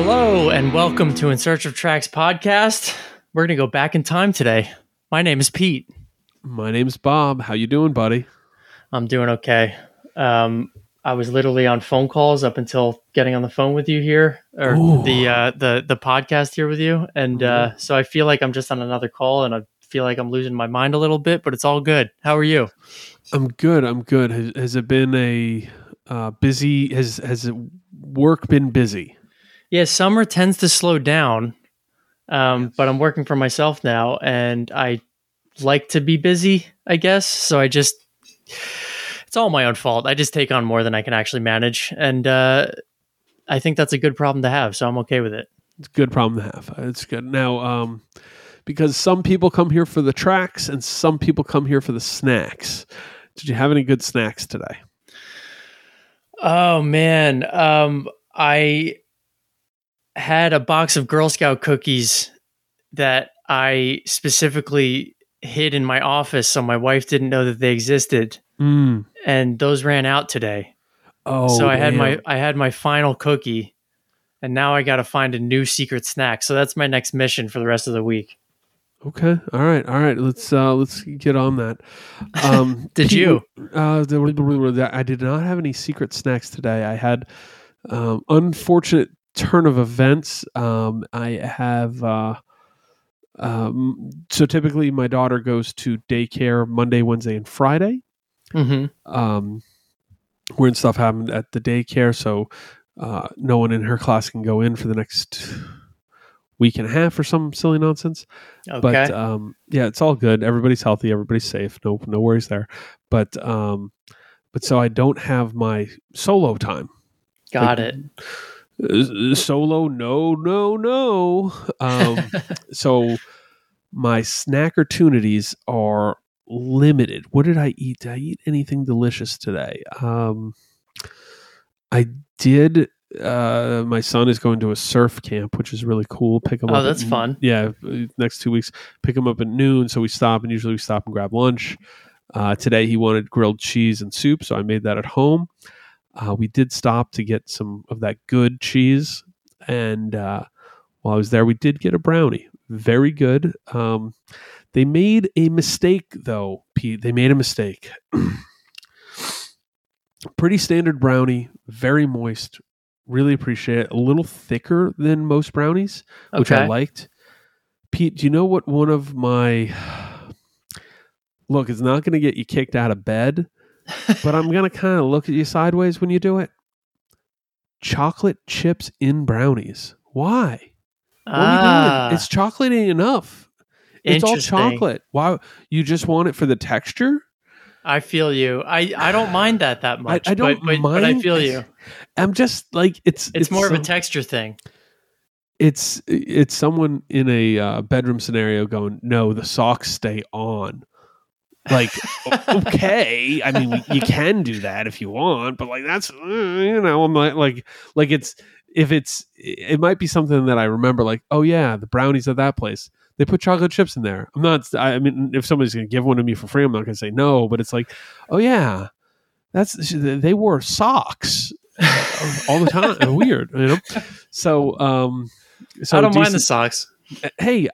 Hello and welcome to In Search of Tracks podcast. We're going to go back in time today. My name is Pete. My name's Bob. How you doing, buddy? I'm doing okay. Um, I was literally on phone calls up until getting on the phone with you here, or Ooh. the uh, the the podcast here with you, and uh, so I feel like I'm just on another call, and I feel like I'm losing my mind a little bit, but it's all good. How are you? I'm good. I'm good. Has, has it been a uh, busy? Has has it, work been busy? Yeah, summer tends to slow down, um, but I'm working for myself now, and I like to be busy, I guess. So I just it's all my own fault. I just take on more than I can actually manage, and uh, I think that's a good problem to have. So I'm okay with it. It's a good problem to have. It's good now. Um, because some people come here for the tracks and some people come here for the snacks. Did you have any good snacks today? Oh man, um, I had a box of Girl Scout cookies that I specifically hid in my office so my wife didn't know that they existed, Mm. and those ran out today. Oh, so I had my. I had my final cookie, and now I got to find a new secret snack. So that's my next mission for the rest of the week. Okay. All right. All right. Let's uh let's get on that. Um Did you? Uh I did not have any secret snacks today. I had um unfortunate turn of events. Um I have uh um so typically my daughter goes to daycare Monday, Wednesday and Friday. hmm Um weird stuff happened at the daycare so uh no one in her class can go in for the next week and a half or some silly nonsense. Okay. But um, yeah, it's all good. Everybody's healthy. Everybody's safe. No, no worries there. But um, but so I don't have my solo time. got like- it. Uh, solo, no, no, no. Um, so my snack opportunities are limited. What did I eat? Did I eat anything delicious today? Um, I did. Uh, my son is going to a surf camp, which is really cool. Pick him up. Oh, up. that's at- fun. Yeah, next two weeks, pick him up at noon. So we stop, and usually we stop and grab lunch. Uh, today he wanted grilled cheese and soup, so I made that at home. Uh, we did stop to get some of that good cheese, and uh, while I was there, we did get a brownie. Very good. Um, they made a mistake, though, Pete. They made a mistake. Pretty standard brownie, very moist. Really appreciate it. A little thicker than most brownies, which I liked. Pete, do you know what one of my look? It's not going to get you kicked out of bed, but I'm going to kind of look at you sideways when you do it. Chocolate chips in brownies. Why? What are you Ah? It's chocolatey enough. It's all chocolate. Why? You just want it for the texture? I feel you. I, I don't mind that that much. I don't but, but, but I feel you. I'm just like it's. It's, more of a texture thing. it's it's someone in a uh, bedroom scenario going, "No, the socks stay on." Like, okay, I mean, you can do that if you want, but like that's uh, you know, I'm like, like, like it's if it's it might be something that I remember, like, oh yeah, the brownies at that place. They put chocolate chips in there. I'm not. I I mean, if somebody's gonna give one to me for free, I'm not gonna say no. But it's like, oh yeah, that's they wore socks all the time. Weird, you know. So, um, so I don't mind the socks. hey,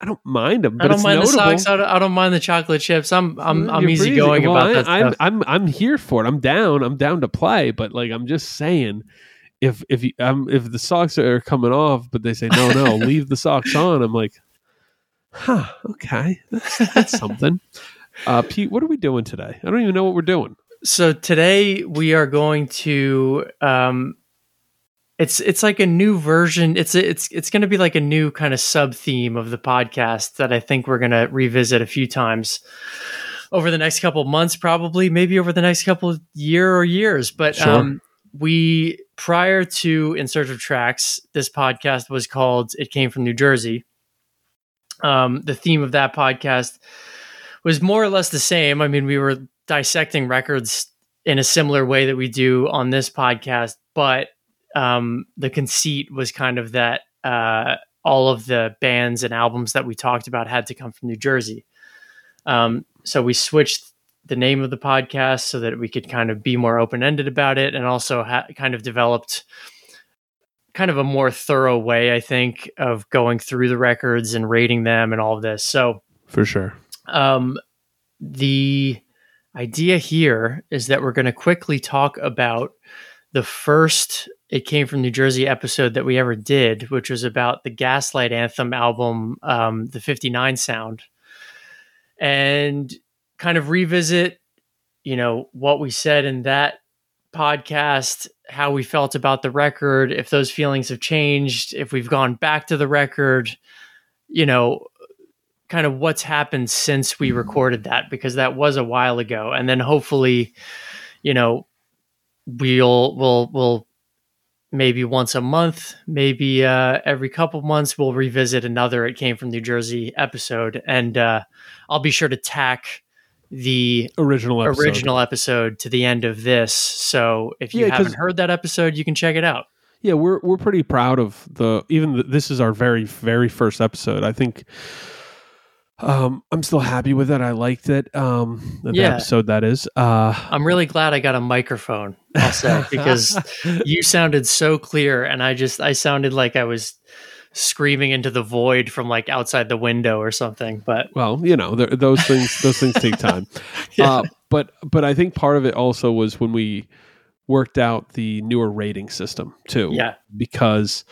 I don't mind them, I don't mind notable. the socks. I don't, I don't mind the chocolate chips. I'm I'm I'm You're easygoing. Well, about I, that I'm. I'm I'm here for it. I'm down. I'm down to play. But like, I'm just saying, if if you, um, if the socks are coming off, but they say no, no, leave the socks on. I'm like, huh, okay, that's, that's something. Uh, Pete, what are we doing today? I don't even know what we're doing. So today we are going to um it's it's like a new version. It's it's it's going to be like a new kind of sub theme of the podcast that I think we're going to revisit a few times over the next couple of months probably, maybe over the next couple of year or years, but Sure. um we prior to In Search of Tracks, this podcast was called It Came from New Jersey. Um the theme of that podcast was more or less the same. I mean, we were dissecting records in a similar way that we do on this podcast, but um, the conceit was kind of that uh, all of the bands and albums that we talked about had to come from New Jersey. Um, so we switched the name of the podcast so that we could kind of be more open ended about it, and also ha- kind of developed kind of a more thorough way, I think, of going through the records and rating them and all of this. So, For sure. um, the idea here is that we're going to quickly talk about the first It Came from New Jersey episode that we ever did, which was about the Gaslight Anthem album, um, the 59 sound, and kind of revisit, you know, what we said in that podcast, how we felt about the record, if those feelings have changed, if we've gone back to the record, you know, kind of what's happened since we recorded that because that was a while ago. And then hopefully you know we'll we'll we'll maybe once a month maybe uh every couple months we'll revisit another it came from new jersey episode and uh i'll be sure to tack the Original episode. original episode to the end of this so if you Yeah, haven't heard that episode you can check it out Yeah, we're we're pretty proud of the even the, this is our very very first episode. I think um I'm still happy with it. I liked it. Um the Yeah. episode that is. Uh i'm really glad i got a microphone say because you sounded so clear and i just i sounded like i was screaming into the void from like outside the window or something but well, you know, there, those things those things take time. Yeah. Uh but but I think part of it also was when we worked out the newer rating system too. yeah because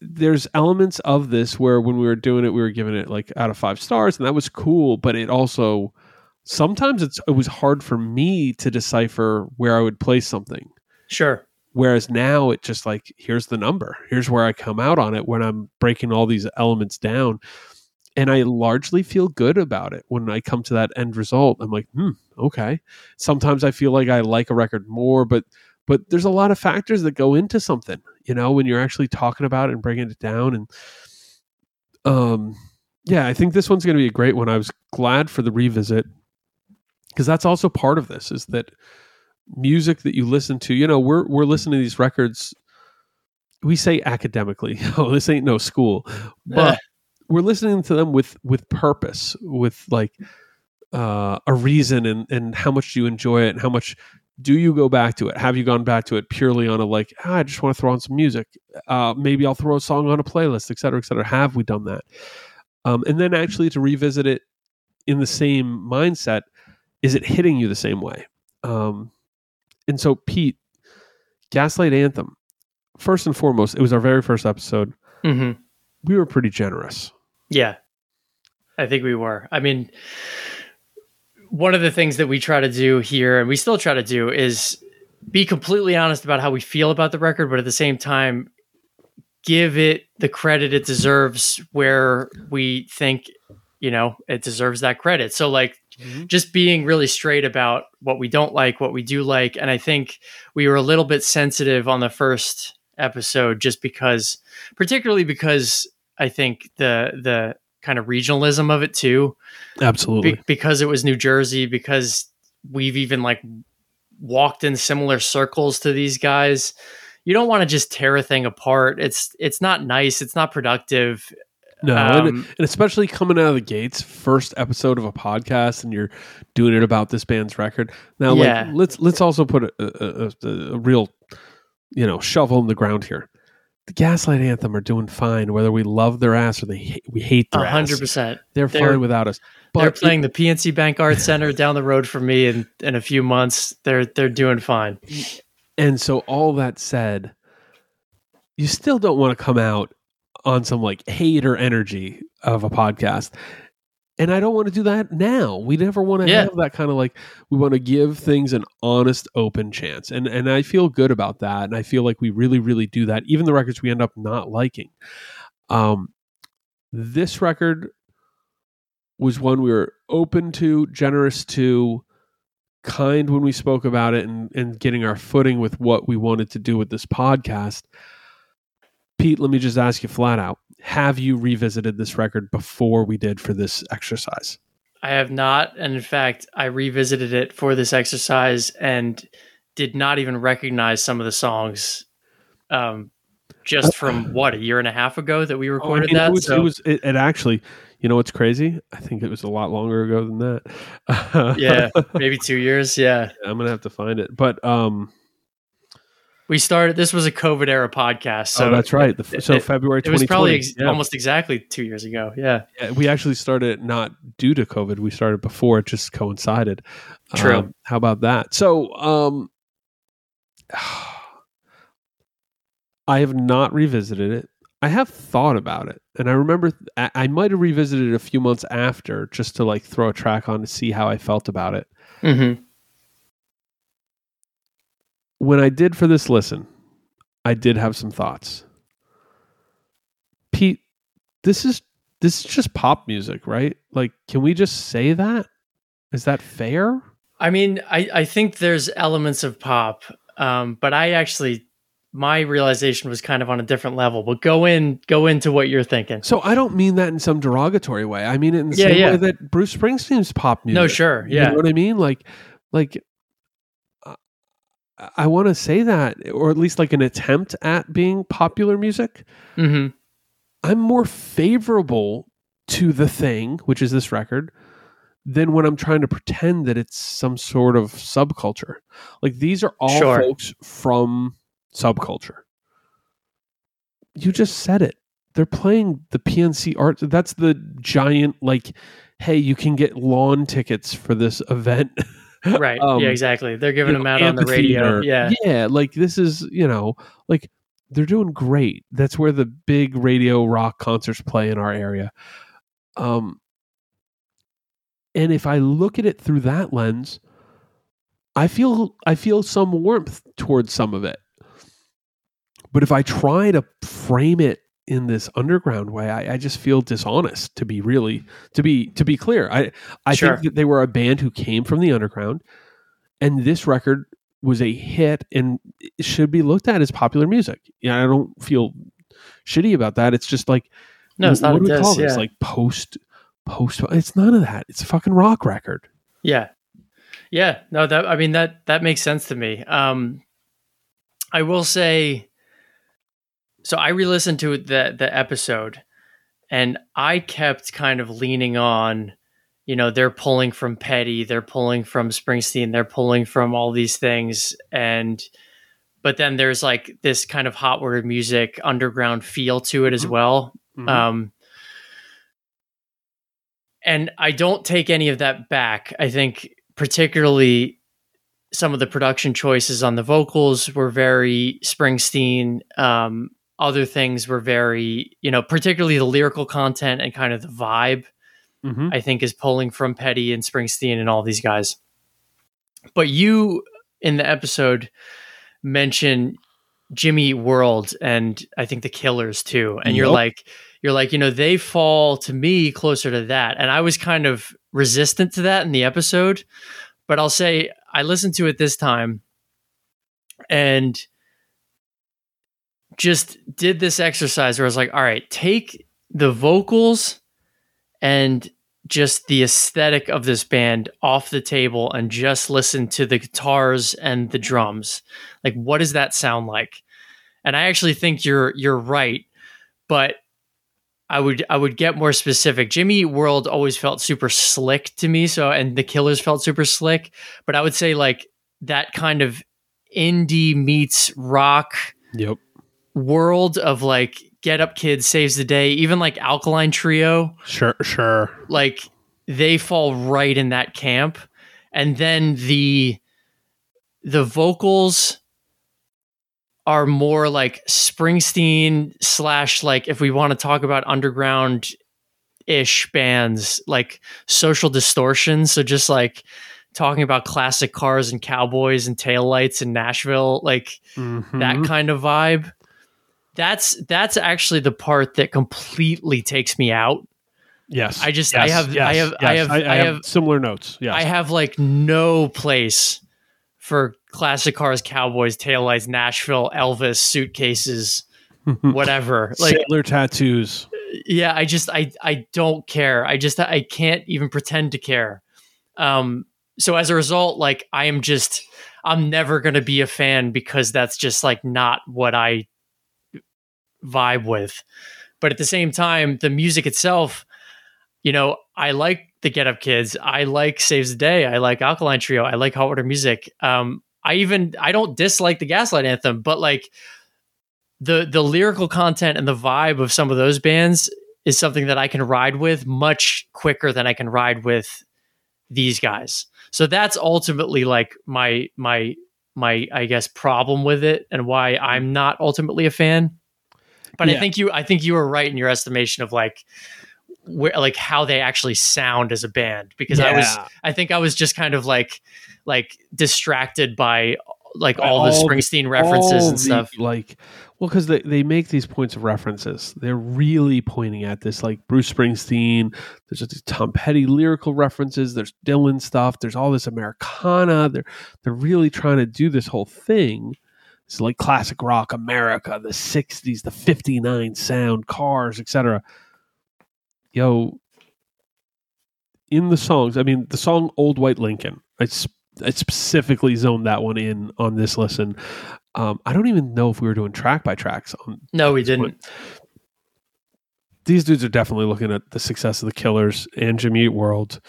there's elements of this where when we were doing it we were giving it like out of five stars and that was cool but it also sometimes it's it was hard for me to decipher where i would place something. Sure. Whereas now it just like here's the number. Here's where i come out on it when i'm breaking all these elements down. And i largely feel good about it when i come to that end result. I'm like hmm okay. Sometimes i feel like i like a record more but but there's a lot of factors that go into something you know when you're actually talking about it and breaking it down and um yeah i think this one's going to be a great one. I was glad for the revisit because that's also part of this is that music that you listen to you know we're we're listening to these records we say academically oh this ain't no school but we're listening to them with with purpose with like uh, a reason and and how much do you enjoy it and how much do you go back to it? Have you gone back to it purely on a like ah, i just want to throw on some music. Uh, maybe i'll throw a song on a playlist et cetera et cetera. Have we done that? Um, and then actually to revisit it in the same mindset is it hitting you the same way? Um, and so pete gaslight anthem first and foremost it was our very first episode. Mm-hmm. we were pretty generous. Yeah. I think we were. I mean one of the things that we try to do here and we still try to do is be completely honest about how we feel about the record but at the same time give it the credit it deserves where we think you know it deserves that credit so like mm-hmm. just being really straight about what we don't like, what we do like. And I think we were a little bit sensitive on the first episode just because particularly because I think the the kind of regionalism of it too. absolutely Be- because it was New Jersey, because we've even like walked in similar circles to these guys. You don't want to just tear a thing apart. It's it's not nice. It's not productive. No, and, Um, and especially coming out of the gates, first episode of a podcast, and you're doing it about this band's record. Now, Yeah. like, let's let's also put a, a, a, a real, you know, shovel in the ground here. The Gaslight Anthem are doing fine, whether we love their ass or they we hate their A hundred ass. percent. They're, They're- fine without us. But They're it- playing the PNC Bank Arts Center down the road from me in, in a few months. They're they're doing fine. And so, all that said, you still don't want to come out on some like hater energy of a podcast. And I don't want to do that now. We never want to Yeah. have that kind of like we want to give things an honest, open chance. And and I feel good about that. And I feel like we really, really do that. Even the records we end up not liking. Um this record was one we were open to, generous to, kind when we spoke about it and, and getting our footing with what we wanted to do with this podcast. Pete, let me just ask you flat out. Have you revisited this record before we did for this exercise? I have not, and in fact, I revisited it for this exercise and did not even recognize some of the songs. Um, just from what a year and a half ago that we Oh, I recorded mean, that. It was, so it, was it, it actually, you know what's crazy? I think it was a lot longer ago than that. yeah, maybe two years. Yeah, I'm gonna have to find it. But um we started. This was a COVID era podcast, so oh, that's right. The, so it, February. It was probably ex- yeah. almost exactly two years ago. Yeah. yeah. we actually started not due to COVID. We started before; it just coincided. True. Um, how about that? So, um, I have not revisited it. I have thought about it, and I remember th- I, I might have revisited it a few months after, just to like throw a track on to see how I felt about it. Mm-hmm. When I did for this listen, I did have some thoughts. Pete, this is this is just pop music, right? Like, can we just say that? Is that fair? I mean, I, I think there's elements of pop, um, but I actually my realization was kind of on a different level. But go in, go into what you're thinking. So I don't mean that in some derogatory way. I mean it in the Yeah, same yeah. way that Bruce Springsteen's pop music. No, sure, You yeah, know what I mean? Like, like I want to say that, or at least like an attempt at being popular music. hmm I'm more favorable to the thing, which is this record, than when I'm trying to pretend that it's some sort of subculture. Like these are all Sure. folks from subculture. You just said it. They're playing the PNC art. That's the giant like, hey, you can get lawn tickets for this event. right, Um, yeah, exactly. They're giving them know, out on the radio. Yeah, Yeah, like this is, you know, like they're doing great. That's where the big radio rock concerts play in our area. Um and if I look at it through that lens, I feel I feel some warmth towards some of it. But if I try to frame it in this underground way, I, I just feel dishonest to be really to be to be clear. I I Sure. think that they were a band who came from the underground and this record was a hit and should be looked at as popular music. Yeah, I don't feel shitty about that. It's just like no, it's what not a do we call Yeah, this? Like post post it's none of that. It's a fucking rock record. yeah, yeah. No, that I mean that that makes sense to me. Um, I will say, so I re-listened to the the episode, and I kept kind of leaning on, you know, they're pulling from Petty, they're pulling from Springsteen, they're pulling from all these things, and but then there's like this kind of Hot Water Music underground feel to it as Mhm. well. Mhm. Um, and I don't take any of that back. I think particularly some of the production choices on the vocals were very Springsteen. Um, other things were very, you know, particularly the lyrical content and kind of the vibe. Mhm. I think is pulling from Petty and Springsteen and all these guys. But you in the episode mention Jimmy World and I think the Killers too. And you're like you're like, you know, they fall to me closer to that. And I was kind of resistant to that in the episode, but I'll say I listened to it this time and just did this exercise where I was like, all right, take the vocals and just the aesthetic of this band off the table and just listen to the guitars and the drums. Like what does that sound like? And I actually think you're you're right, but I would I would get more specific. Jimmy World always felt super slick to me, so and the Killers felt super slick, but I would say like that kind of indie meets rock Yep. World of like Get Up Kids saves the day, even like Alkaline Trio, Sure, sure. like they fall right in that camp. And then the the vocals are more like Springsteen slash like if we want to talk about underground ish bands like social distortion. So just like talking about classic cars and cowboys and taillights in Nashville, like that Mhm. kind of vibe. That's that's actually the part that completely takes me out. Yes. I just- I Yes, have- yes, I have- I have- I, I have, have- similar notes. Yes. I have like no place for classic cars, cowboys, taillights, Nashville, Elvis, suitcases, whatever. like Sailor tattoos. yeah, I just I I don't care. I just I can't even pretend to care. Um so as a result, like I am just I'm never gonna be a fan because that's just like not what I vibe with. But at the same time, the music itself, you know, I like the Get Up Kids. I like Saves the Day. I like Alkaline Trio. I like Hot Water Music. Um, I even I don't dislike the Gaslight Anthem, but like the the lyrical content and the vibe of some of those bands is something that I can ride with much quicker than I can ride with these guys. So that's ultimately like my my my I guess problem with it and why I'm not ultimately a fan. But yeah. I think you I think you were right in your estimation of like where like how they actually sound as a band because yeah. I was I think I was just kind of like like distracted by like all, all the Springsteen references and stuff. like well, because they, they make these points of references. They're really pointing at this, like Bruce Springsteen. There's just Tom Petty lyrical references. There's Dylan stuff. There's all this Americana. They're they're really trying to do this whole thing. It's like classic rock America, the '60s, the '59 sound, cars, etc. Yo, in the songs, I mean, the song "Old White Lincoln." I I specifically zoned that one in on this listen. Um, I don't even know if we were doing track by tracks. On no, we didn't. These dudes are definitely looking at the success of the Killers and Jimmy Eat World.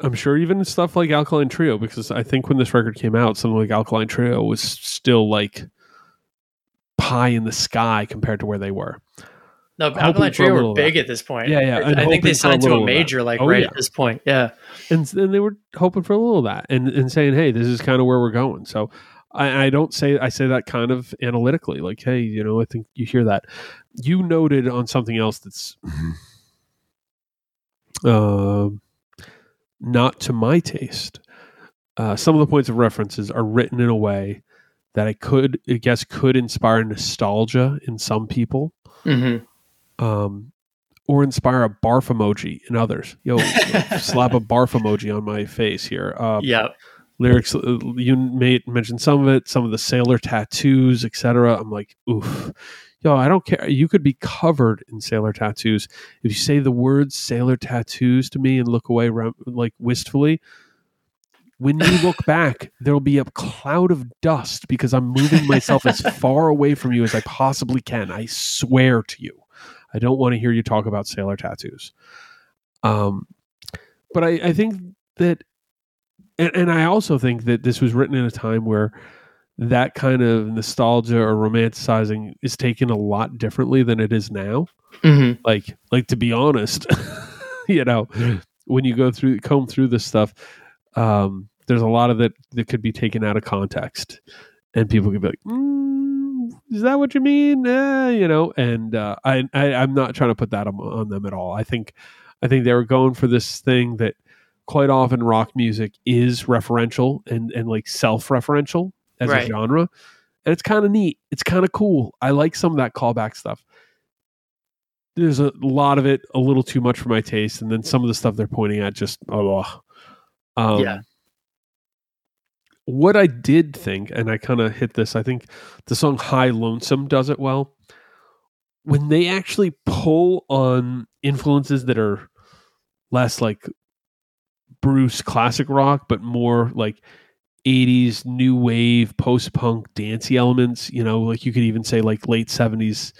I'm sure even stuff like Alkaline Trio, because I think when this record came out, something like Alkaline Trio was still like pie in the sky compared to where they were. No, Alkaline Trio were big at this point. Yeah, yeah. I, I think they signed a to a major like oh, right yeah. at this point. Yeah, and and they were hoping for a little of that, and and saying, hey, this is kind of where we're going. So I, I don't say I say that kind of analytically, like, hey, you know, I think you hear that. You noted on something else that's uh, not to my taste. Uh, some of the points of references are written in a way that I could, I guess, could inspire nostalgia in some people. Mm-hmm um, or inspire a barf emoji in others. Yo, slap a barf emoji on my face here. Uh, yeah. Lyrics, uh, you made mention some of it, some of the sailor tattoos, etc. I'm like, oof. Yo, I don't care. You could be covered in sailor tattoos. If you say the words sailor tattoos to me and look away like wistfully, when you look back, there'll be a cloud of dust because I'm moving myself as far away from you as I possibly can. I swear to you. I don't want to hear you talk about sailor tattoos. Um, but I, I think that, and, and I also think that this was written in a time where that kind of nostalgia or romanticizing is taken a lot differently than it is now. Mm-hmm. Like, like to be honest, you know, when you go through comb through this stuff, um, there's a lot of that that could be taken out of context, and people could be like, mm, is that what you mean? Eh, you know, and uh, I, I am not trying to put that on, on, them at all. I think I think they were going for this thing that quite often rock music is referential and and like self referential as right. a genre, and it's kind of neat. It's kind of cool. I like some of that callback stuff. There's a lot of it a little too much for my taste, and then some of the stuff they're pointing at just oh, um, yeah what I did think, and I kind of hit this, I think the song High Lonesome does it well. When they actually pull on influences that are less like Bruce classic rock, but more like 80s new wave, post punk, dancey elements, you know, like you could even say like late 70s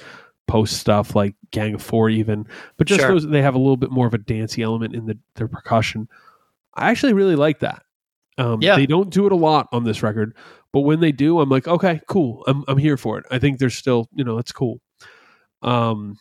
post stuff like Gang of Four, even, but just sure. those they have a little bit more of a dancey element in the, their percussion. I actually really like that. Um, yeah. They don't do it a lot on this record, but when they do, I'm like, okay, cool. I'm I'm here for it. I think there's still, you know, it's cool. Um,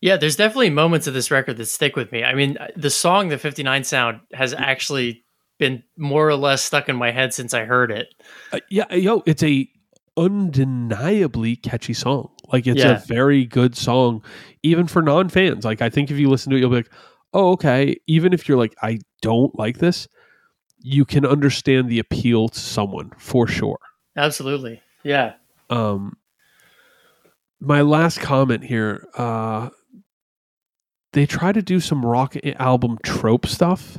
yeah, there's definitely moments of this record that stick with me. I mean, uh, the song "The 59 Sound" has actually been more or less stuck in my head since I heard it. Uh, yeah, yo, it's a undeniably catchy song. Like it's yeah. a very good song, even for non fans. Like I think if you listen to it, you'll be like, oh, okay. Even if you're like, I don't like this, you can understand the appeal to someone for sure. Absolutely. Yeah. Um my last comment here, uh they try to do some rock album trope stuff.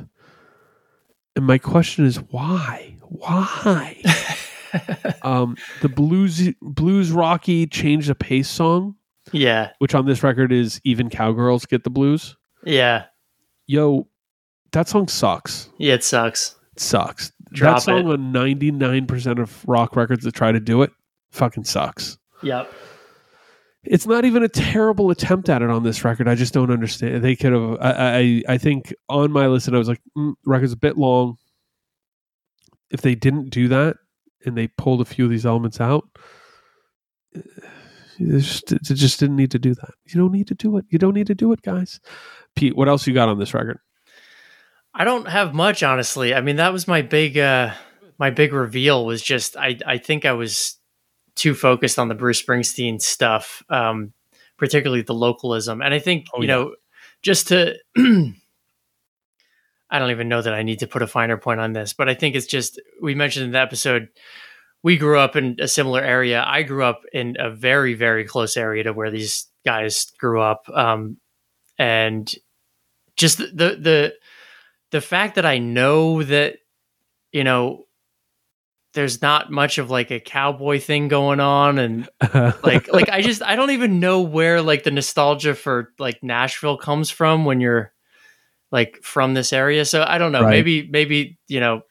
And my question is why? Why? um the blues blues rocky change the pace song. Yeah. Which on this record is even cowgirls get the blues. Yeah. Yo, that song sucks. Yeah, it sucks It sucks. Drop that song it. on ninety nine percent of rock records that try to do it fucking sucks. Yep. It's not even a terrible attempt at it on this record. I just don't understand. They could have. I I, I think on my listen, I was like, mm, record's a bit long. if they didn't do that and they pulled a few of these elements out, eh, it just, it just didn't need to do that. You don't need to do it. You don't need to do it, guys. Pete, what else you got on this record? I don't have much, honestly. I mean, that was my big, uh, my big reveal was just I, I think I was too focused on the Bruce Springsteen stuff, um, particularly the localism, and I think Oh, you yeah. know just to. I don't even know that I need to put a finer point on this, but I think it's just we mentioned in the episode we grew up in a similar area. I grew up in a very very close area to where these guys grew up, um, and just the, the the the fact that I know that you know there's not much of like a cowboy thing going on and like like I just I don't even know where like the nostalgia for like Nashville comes from when you're like from this area. So I don't know. Right. Maybe maybe you know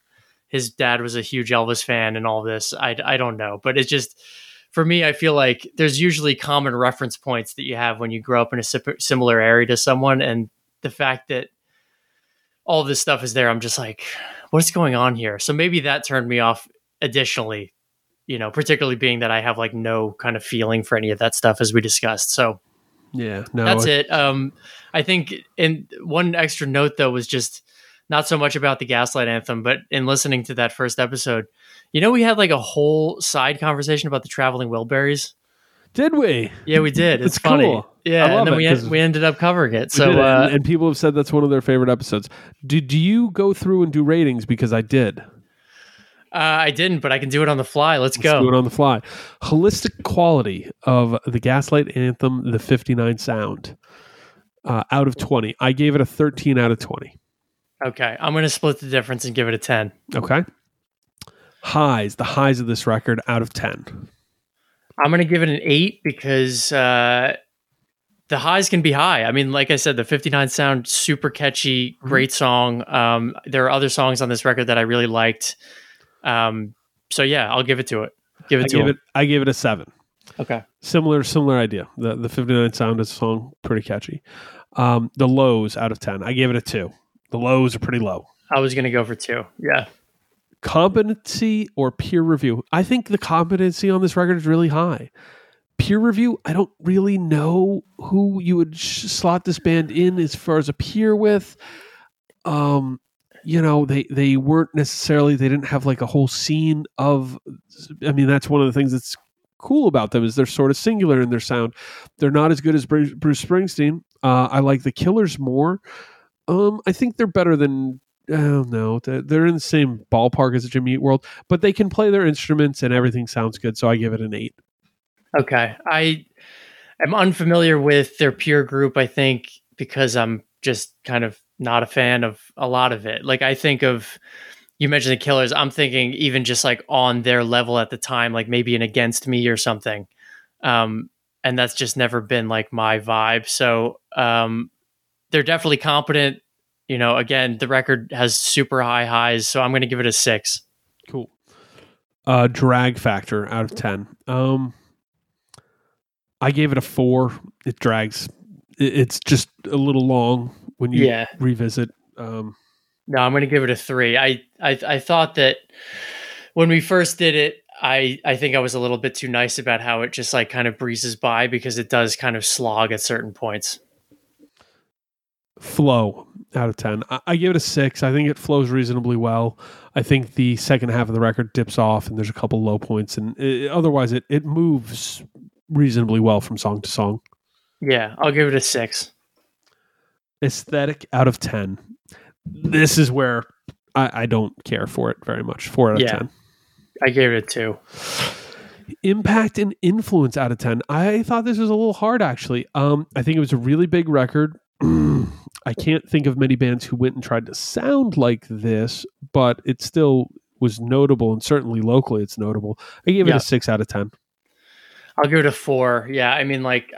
his dad was a huge Elvis fan and all this. I I don't know, but it's just for me I feel like there's usually common reference points that you have when you grow up in a similar area to someone and the fact that all this stuff is there I'm just like what's going on here? So maybe that turned me off additionally you know, particularly being that I have like no kind of feeling for any of that stuff as we discussed. So yeah, no, that's it. Um, I think, and one extra note though was just not so much about the Gaslight Anthem, but in listening to that first episode, you know, we had like a whole side conversation about the Traveling Wilburys. Did we? Yeah, we did. It's That's funny. cool. Yeah, and then we 'cause- we ended up covering it. So uh, and, and people have said that's one of their favorite episodes. Did you go through and do ratings? Because I did. Uh, I didn't, but I can do it on the fly. Let's, Let's do it on the fly. Holistic quality of the Gaslight Anthem, the 59 sound. Uh, out of 20. I gave it a 13 out of 20. Okay, I'm going to split the difference and give it a ten. Okay. Highs, the highs of this record out of 10. I'm going to give it an eight because uh, the highs can be high. I mean, like I said, the 59 sound super catchy, Mm-hmm. great song. Um, there are other songs on this record that I really liked. Um, so yeah, I'll give it to it. Give it I to gave him. it I gave it a 7. Okay. Similar similar idea. The the 59 sound is a song pretty catchy. Um, the lows out of 10. I gave it a 2. The lows are pretty low. I was going to go for two. Yeah. competency or peer review i think the competency on this record is really high peer review i don't really know who you would sh- slot this band in as far as a peer with um you know they they weren't necessarily they didn't have like a whole scene of i mean that's one of the things that's cool about them is they're sort of singular in their sound they're not as good as bruce, bruce springsteen uh, i like the killers more um i think they're better than Oh no, they're they're in the same ballpark as the Jimmy Eat World, but they can play their instruments and everything sounds good. So I give it an eight. Okay. I am unfamiliar with their peer group, I think, because I'm just kind of not a fan of a lot of it. Like, I think of, you mentioned the Killers, I'm thinking even just like on their level at the time, like maybe an Against Me or something. Um, and that's just never been like my vibe. So um, they're definitely competent. You know, again, the record has super high highs, so I'm going to give it a six. Cool. Uh, drag factor out of ten. Um, I gave it a four. It drags. It's just a little long when you Yeah. revisit. Um, No, I'm going to give it a three. I, I I thought that when we first did it, I I think I was a little bit too nice about how it just like kind of breezes by because it does kind of slog at certain points. flow out of 10 I, I give it a six i think it flows reasonably well i think the second half of the record dips off and there's a couple low points and it, otherwise it, it moves reasonably well from song to song Yeah, I'll give it a six. Aesthetic out of 10 this is where i, I don't care for it very much. Four out of Yeah. 10 I gave it a two. impact and influence out of 10 i thought this was a little hard actually. Um i think it was a really big record. I can't think of many bands who went and tried to sound like this but it still was notable and certainly locally it's notable. I gave it a 6 out of 10 I'll give it a four. Yeah, I mean, like,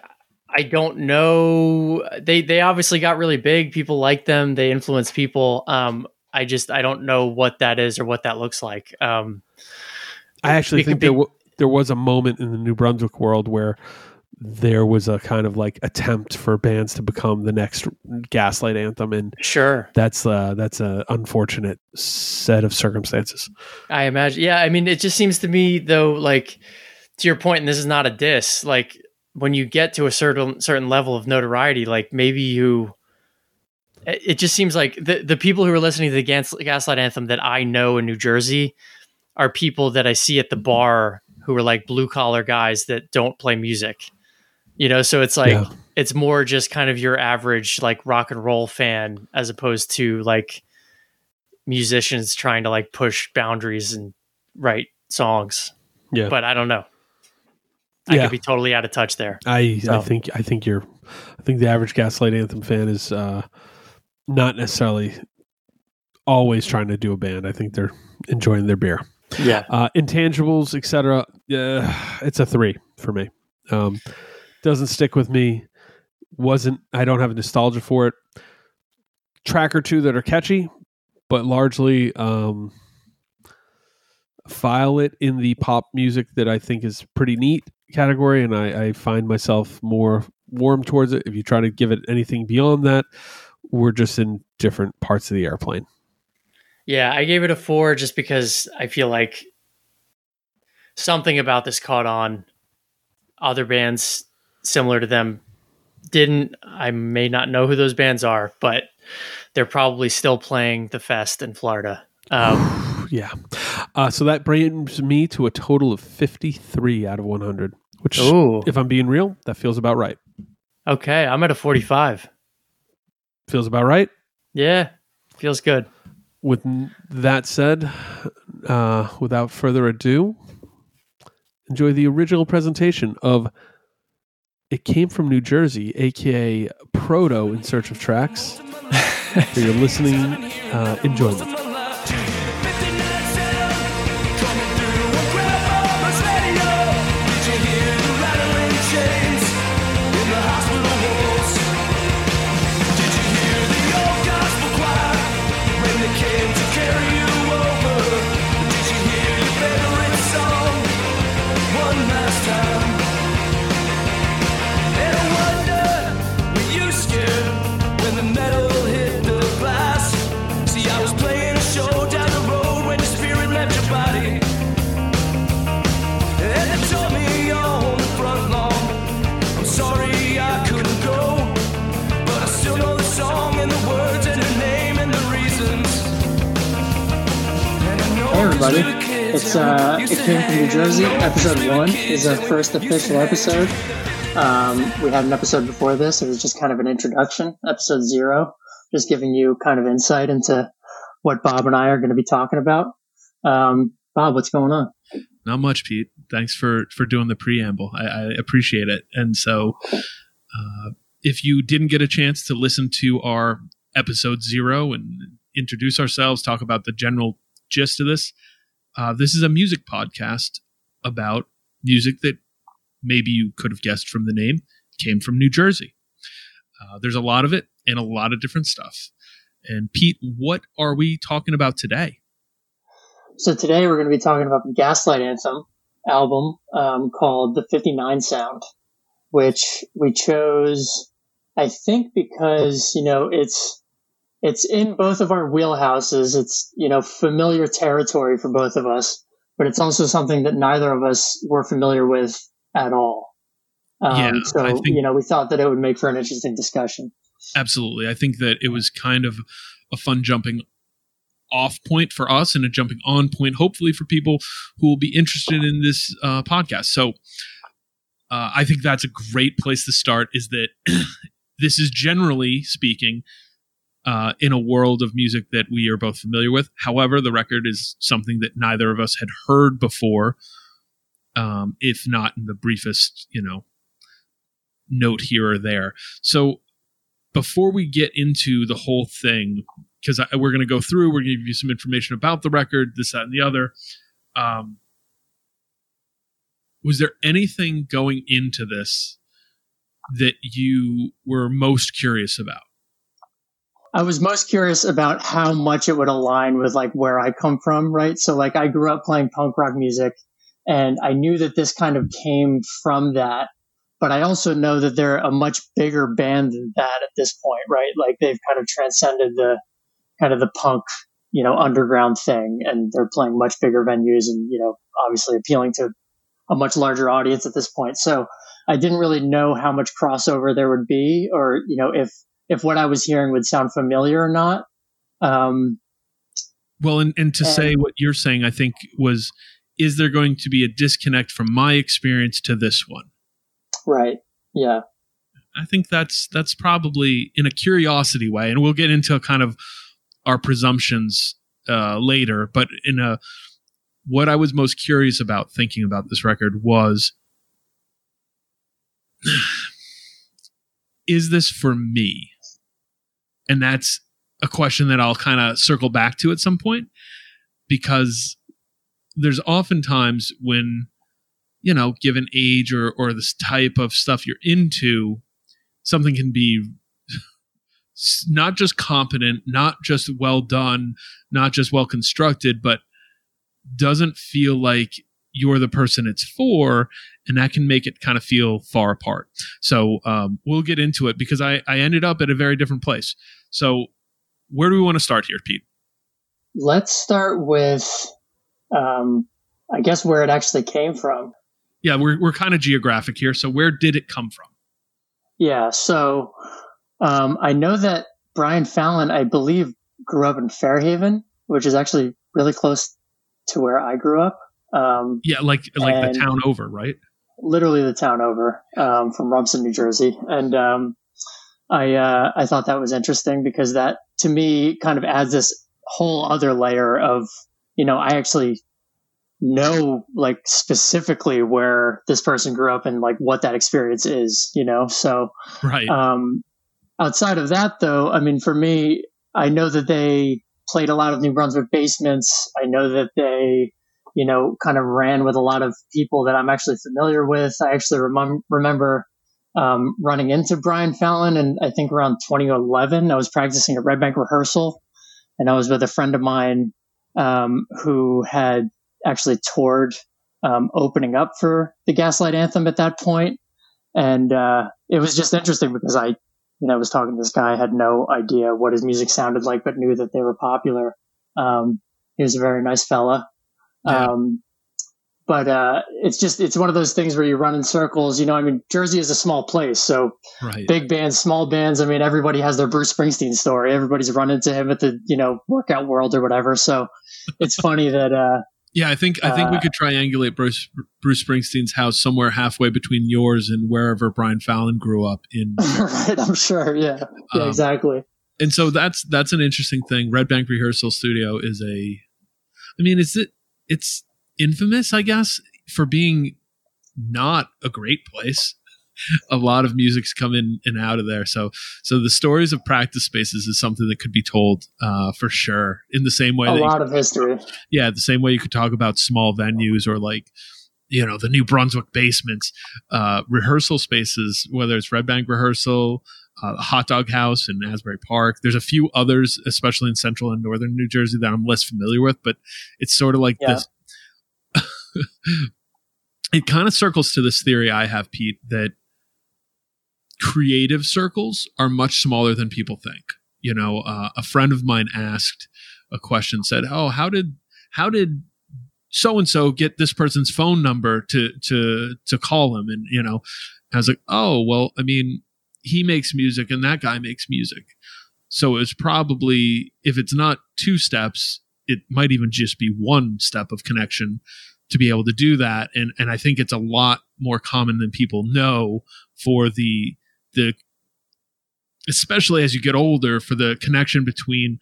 I don't know. They they obviously got really big. People like them. They influence people. Um, I just I don't know what that is or what that looks like. Um, i actually think there, w- there was a moment in the new brunswick world where there was a kind of like attempt for bands to become the next Gaslight Anthem, and Sure. that's uh that's a unfortunate set of circumstances. I imagine. Yeah, I mean, it just seems to me though, like to your point, and this is not a diss. Like when you get to a certain certain level of notoriety, like maybe you, it just seems like the the people who are listening to the Gas, Gaslight Anthem that I know in New Jersey are people that I see at the mm-hmm. bar who are like blue collar guys that don't play music. You know, so it's like Yeah. it's more just kind of your average like rock and roll fan as opposed to like musicians trying to like push boundaries and write songs. Yeah. But I don't know. I Yeah. could be totally out of touch there. I I think I think you're I think the average Gaslight Anthem fan is uh, not necessarily always trying to do a band. I think they're enjoying their beer. Yeah. Uh, intangibles, etc. Yeah, it's a three for me. Um, doesn't stick with me. Wasn't I don't have a nostalgia for it. Track or two that are catchy, but largely um, file it in the pop music that I think is pretty neat category, and I, I find myself more warm towards it. If you try to give it anything beyond that, we're just in different parts of the airplane. Yeah, I gave it a four just because I feel like something about this caught on. Other bands similar to them didn't. I may not know who those bands are, but they're probably still playing the fest in Florida. Um, yeah. Uh, so that brings me to a total of 53 out of 100, which, ooh, if I'm being real, that feels about right. okay. I'm at a 45. Feels about right. Yeah, feels good. With that said, uh, without further ado, enjoy the original presentation of It Came from New Jersey, aka Proto in Search of Tracks. For your listening uh, enjoyment. It's uh, it came from New Jersey. Episode one is our first official episode. Um, we had an episode before this. It was just kind of an introduction. Episode zero, just giving you kind of insight into what Bob and I are going to be talking about. Um, Bob, what's going on? Not much, Pete. Thanks for for doing the preamble. I, I appreciate it. And so, uh, if you didn't get a chance to listen to our episode zero and introduce ourselves, talk about the general gist of this, uh, this is a music podcast about music that maybe you could have guessed from the name came from New Jersey. Uh, there's a lot of it and a lot of different stuff. And Pete, what are we talking about today? So today we're going to be talking about the Gaslight Anthem album um, called The 59 Sound, which we chose, I think, because, you know, it's, it's in both of our wheelhouses. It's, you know, familiar territory for both of us, but it's also something that neither of us were familiar with at all. Um, Yeah, so, think- you know, we thought that it would make for an interesting discussion. Absolutely. I think that it was kind of a fun jumping off point for us and a jumping on point, hopefully, for people who will be interested in this uh, podcast. So uh, I think that's a great place to start is that this is generally speaking uh, in a world of music that we are both familiar with. However, the record is something that neither of us had heard before, um, if not in the briefest, you know, note here or there. So before we get into the whole thing, because we're going to go through, we're going to give you some information about the record, this, that, and the other. Um, was there anything going into this that you were most curious about? I was most curious about how much it would align with like where I come from, right? So like I grew up playing punk rock music and I knew that this kind of came from that. but I also know that they're a much bigger band than that at this point, right? Like they've kind of transcended the kind of the punk, you know, underground thing, and they're playing much bigger venues, and you know, obviously appealing to a much larger audience at this point. So I didn't really know how much crossover there would be, or you know, if if what I was hearing would sound familiar or not. Um, Well, and, and to And- say what you're saying, I think was, is there going to be a disconnect from my experience to this one? right. Yeah. I think that's that's probably in a curiosity way, and we'll get into kind of our presumptions uh, later. But in a what I was most curious about thinking about this record was, is this for me? And that's a question that I'll kind of circle back to at some point because there's oftentimes when you know given age or or this type of stuff you're into something can be not just competent not just well done not just well constructed but doesn't feel like you're the person it's for and that can make it kind of feel far apart so um, we'll get into it because I, I ended up at a very different place so where do we want to start here pete Let's start with, um, I guess where it actually came from. yeah we're, we're kind of geographic here so where did it come from Yeah. So, um, I know that Brian Fallon, I believe, grew up in Fairhaven, which is actually really close to where I grew up. Um, yeah like like the town over right literally the town over, um, from Rumson, New Jersey. And, um, I, uh, I thought that was interesting because that to me kind of adds this whole other layer of, you know, I actually know like specifically where this person grew up and like what that experience is, you know? So, right um, outside of that, though, I mean, for me, I know that they played a lot of New Brunswick basements. I know that they, you know, kind of ran with a lot of people that I'm actually familiar with. I actually remem- remember um, running into Brian Fallon, and I think around 2011, I was practicing at Red Bank rehearsal, and I was with a friend of mine um, who had actually toured um, opening up for the Gaslight Anthem at that point, and uh, it was just interesting because I you know, was talking to this guy, had no idea what his music sounded like, but knew that they were popular. Um, he was a very nice fella. Yeah. Um, but, uh, it's just, it's one of those things where you run in circles. You know, I mean, Jersey is a small place. So right big bands, small bands. I mean, everybody has their Bruce Springsteen story. Everybody's run into him at the, you know, workout world or whatever. So it's funny that, uh, Yeah, I think I think we Uh, could triangulate Bruce Bruce Springsteen's house somewhere halfway between yours and wherever Brian Fallon grew up in. right, I'm sure. Yeah. Yeah, Um, exactly. and so that's that's an interesting thing. Red Bank Rehearsal Studio is a, I mean, is it? It's infamous, I guess, for being not a great place. A lot of music's come in and out of there. So, so the stories of practice spaces is something that could be told uh, for sure. In the same way, A lot of history. yeah, the same way you could talk about small venues or like, you know, the New Brunswick basements, uh, rehearsal spaces, whether it's Red Bank Rehearsal, uh, Hot Dog House in Asbury Park. There's a few others, especially in central and northern New Jersey, that I'm less familiar with, but it's sort of like Yeah. this. it kind of circles to this theory I have, Pete, that creative circles are much smaller than people think. You know, uh, a friend of mine asked a question, said, "Oh, how did how did so and so get this person's phone number to to to call him?" And you know, I was like, "Oh, well, I mean, he makes music, and that guy makes music, so it's probably if it's not two steps, it might even just be one step of connection." to be able to do that and and I think it's a lot more common than people know for the the especially as you get older for the connection between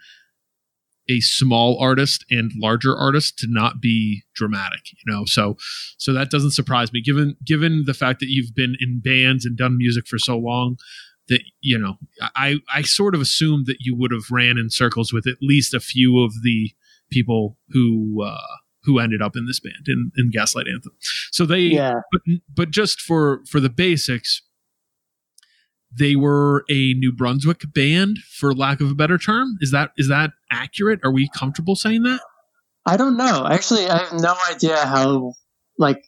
a small artist and larger artist to not be dramatic you know? So so that doesn't surprise me. Given given the fact that you've been in bands and done music for so long that you know i i sort of assumed that you would have ran in circles with at least a few of the people who uh who ended up in this band in, in gaslight anthem. So they Yeah. but but just for for the basics they were a new brunswick band for lack of a better term. Is that is that accurate? Are we comfortable saying that? I don't know. Actually, I have no idea how, like,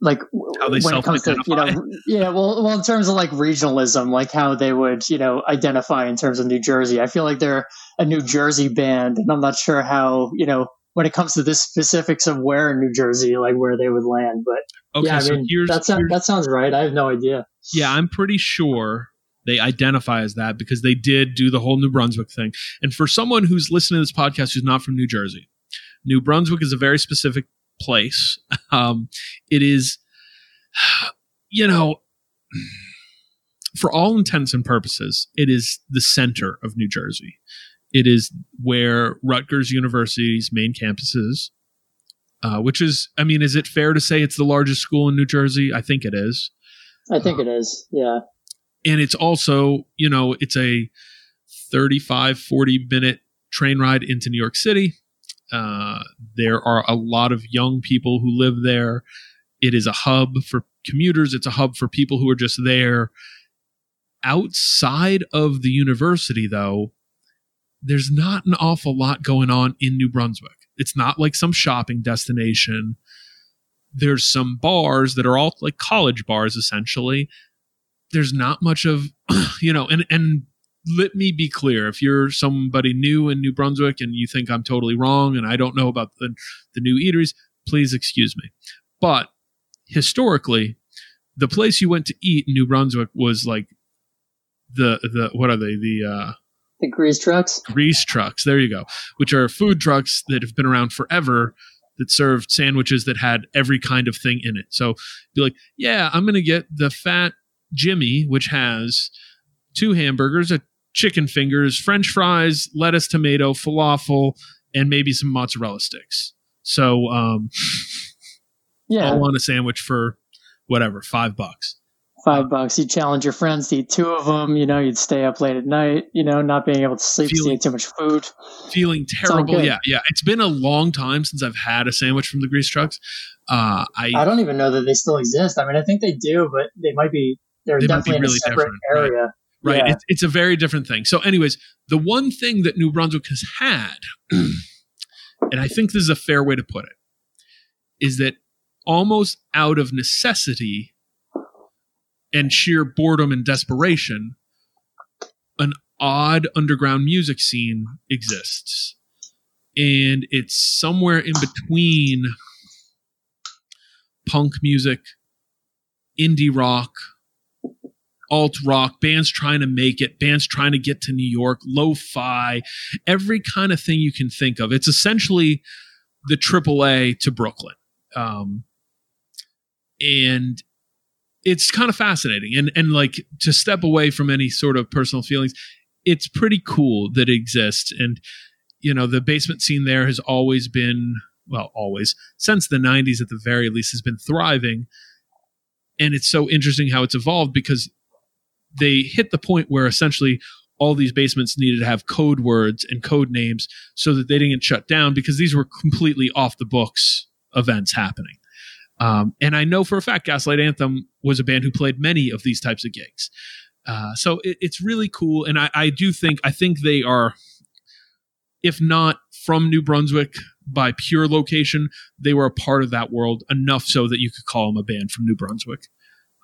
like How they when it comes to you know yeah well well in terms of like regionalism like how they would you know identify in terms of New Jersey. I feel like they're a New Jersey band and I'm not sure how you know when it comes to the specifics of where in New Jersey like where they would land but Okay, yeah I so mean here's, that, sound, here's- that sounds right. I have no idea. Yeah, I'm pretty sure they identify as that because they did do the whole New Brunswick thing. And for someone who's listening to this podcast who's not from New Jersey, New Brunswick is a very specific place. Um, it is, you know, for all intents and purposes, it is the center of New Jersey. It is where Rutgers University's main campus is. Uh, which is, I mean, is it fair to say it's the largest school in New Jersey? I think it is I think it is yeah and it's also you know it's a 35 40 minute train ride into new york city. Uh, there are a lot of young people who live there. It is a hub for commuters. It's a hub for people who are just there. Outside of the university though there's not an awful lot going on in new brunswick. It's not like some shopping destination. There's some bars that are all like college bars essentially there's not much of you know and and let me be clear. If you're somebody new in new brunswick and you think i'm totally wrong and i don't know about the, the new eateries please excuse me. But historically the place you went to eat in new brunswick was like the the what are they? The uh the grease trucks? grease trucks. There you go. Which are food trucks that have been around forever that served sandwiches that had every kind of thing in it. So be like yeah i'm gonna get the fat jimmy which has two hamburgers a chicken fingers french fries lettuce tomato falafel and maybe some mozzarella sticks so um yeah all on a sandwich for whatever five bucks five bucks. You challenge your friends to eat two of them. You know, you'd stay up late at night. You know, not being able to sleep because you Feeling- ate too much food. feeling terrible yeah yeah it's been a long time since i've had a sandwich from the grease trucks uh i I don't even know that they still exist. I mean, I think they do, but they might be. They're They definitely in really a separate different, right. area. right Yeah. it's, it's a very different thing so anyways the one thing that new brunswick has had and i think this is a fair way to put it is that almost out of necessity and sheer boredom and desperation an odd underground music scene exists and it's somewhere in between punk music indie rock alt rock, bands trying to make it, bands trying to get to New York, lo-fi, every kind of thing you can think of. It's essentially the AAA to Brooklyn, um, and it's kind of fascinating. And and like to step away from any sort of personal feelings, it's pretty cool that it exists. And you know, the basement scene there has always been well, always since the '90s at the very least has been thriving. And it's so interesting how it's evolved because they hit the point where essentially all these basements needed to have code words and code names so that they didn't shut down because these were completely off the books events happening. Um, and I know for a fact Gaslight Anthem was a band who played many of these types of gigs. Uh, so it, it's really cool. And I, I do think, I think they are, if not from New Brunswick by pure location, they were a part of that world enough so that you could call them a band from New Brunswick.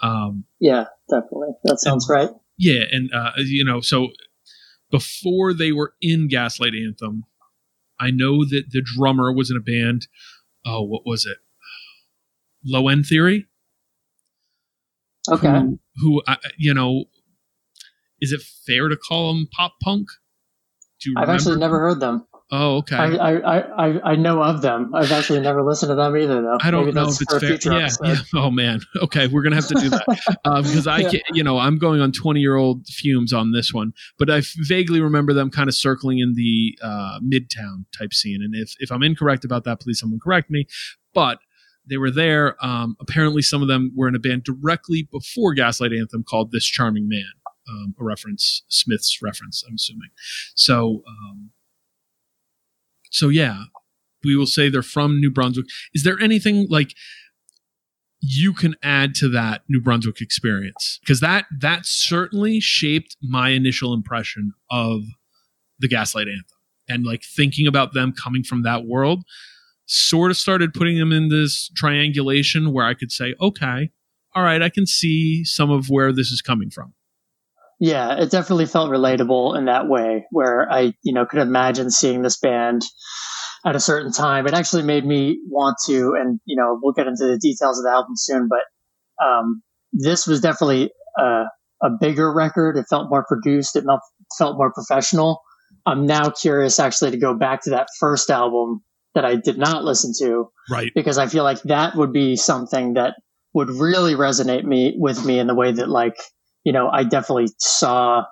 Um, Yeah, definitely. That sounds right. yeah, and uh, you know, so before they were in Gaslight Anthem, I know that the drummer was in a band. Oh, what was it? Low End Theory. Okay. Who, who uh, you know, is it fair to call them pop punk? Do I've remember? actually never heard them. Oh, okay. I, I, I, I- know of them. I've actually never listened to them either, though. I don't Maybe know if it's fair. Yeah, yeah. Oh man. Okay, we're gonna have to do that uh, because I Yeah. can't. You know, I'm going on 20 year old fumes on this one, but I vaguely remember them kind of circling in the uh, Midtown type scene. And if if I'm incorrect about that, please someone correct me. But they were there. Um, apparently, some of them were in a band directly before Gaslight Anthem called "This Charming Man," um, a reference Smith's reference. I'm assuming. So, um, so yeah, we will say they're from New Brunswick. Is there anything like you can add to that New Brunswick experience? Because that that certainly shaped my initial impression of the Gaslight Anthem, and like thinking about them coming from that world sort of started putting them in this triangulation where I could say, okay, all right, I can see some of where this is coming from. Yeah, it definitely felt relatable in that way where I, you know, could imagine seeing this band at a certain time. It actually made me want to, and, you know, we'll get into the details of the album soon, but, um, this was definitely a, a bigger record. It felt more produced. It felt more professional. I'm now curious actually to go back to that first album that I did not listen to. Right. Because I feel like that would be something that would really resonate me with me in the way that like, you know, I definitely saw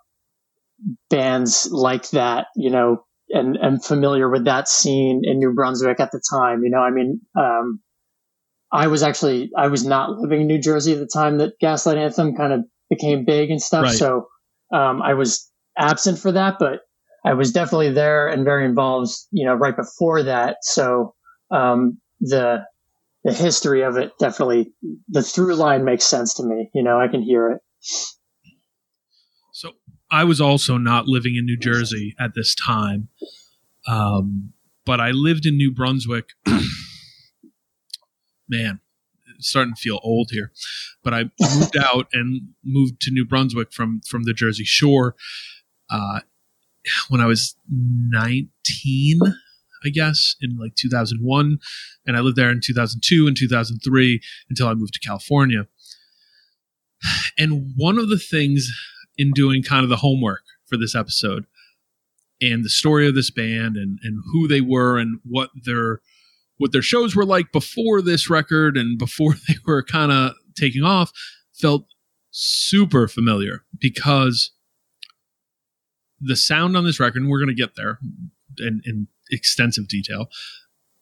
bands like that, you know, and and familiar with that scene in New Brunswick at the time. You know, I mean, um, I was actually I was not living in New Jersey at the time that Gaslight Anthem kind of became big and stuff. Right. So um, I was absent for that, but I was definitely there and very involved. You know, right before that. So um, the the history of it definitely the through line makes sense to me. You know, I can hear it. I was also not living in New Jersey at this time, um, but I lived in New Brunswick. Man, starting to feel old here, but I moved out and moved to New Brunswick from from the Jersey Shore uh, when I was nineteen. I guess in like 2001 and I lived there in 2002 and 2003 until I moved to California. And one of the things in doing kind of the homework for this episode and the story of this band and, and who they were and what their what their shows were like before this record and before they were kind of taking off felt super familiar because the sound on this record, and we're going to get there in, in extensive detail,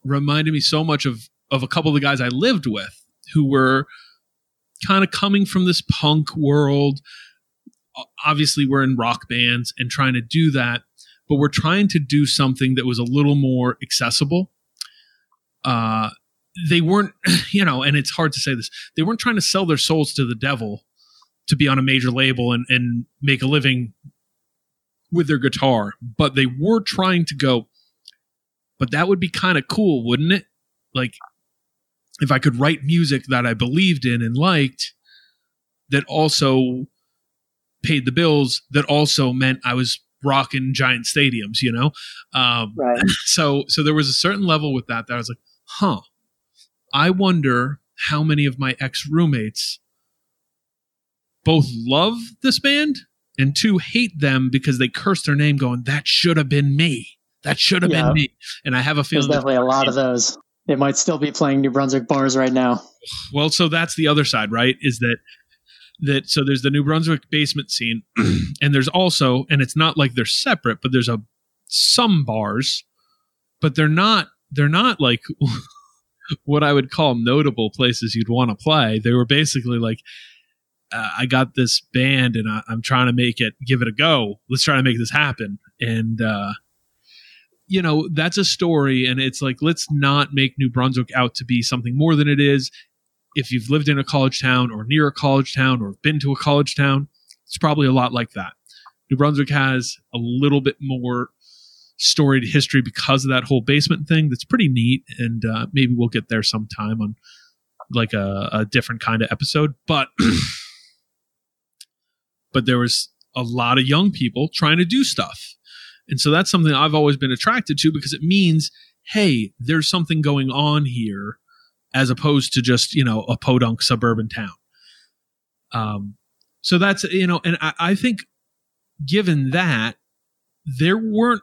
reminded me so much of of a couple of the guys I lived with who were kind of coming from this punk world. Obviously, we're in rock bands and trying to do that, but we're trying to do something that was a little more accessible. Uh, they weren't, you know, and it's hard to say this, they weren't trying to sell their souls to the devil to be on a major label and, and make a living with their guitar, but they were trying to go, but that would be kind of cool, wouldn't it? Like, if I could write music that I believed in and liked, that also paid the bills, that also meant I was rocking giant stadiums, you know? Um, Right. so, so there was a certain level with that that I was like, huh, I wonder how many of my ex roommates both love this band and two hate them because they curse their name going, that should have been me. That should have Yeah. been me. And I have a feeling that definitely a lot of those. They might still be playing New Brunswick bars right now. well so that's the other side right is that that so there's the new brunswick basement scene and there's also and it's not like they're separate but there's a some bars but they're not they're not like what i would call notable places you'd want to play. They were basically like uh, i got this band and I, i'm trying to make it give it a go. Let's try to make this happen. And uh you know that's a story and it's like let's not make new brunswick out to be something more than it is if you've lived in a college town or near a college town or been to a college town, it's probably a lot like that. New Brunswick has a little bit more storied history because of that whole basement thing. That's pretty neat, and uh, maybe we'll get there sometime on like a, a different kind of episode. But but there was a lot of young people trying to do stuff, and so that's something I've always been attracted to because it means, hey, there's something going on here as opposed to just you know a podunk suburban town. Um so that's you know and I, I think given that there weren't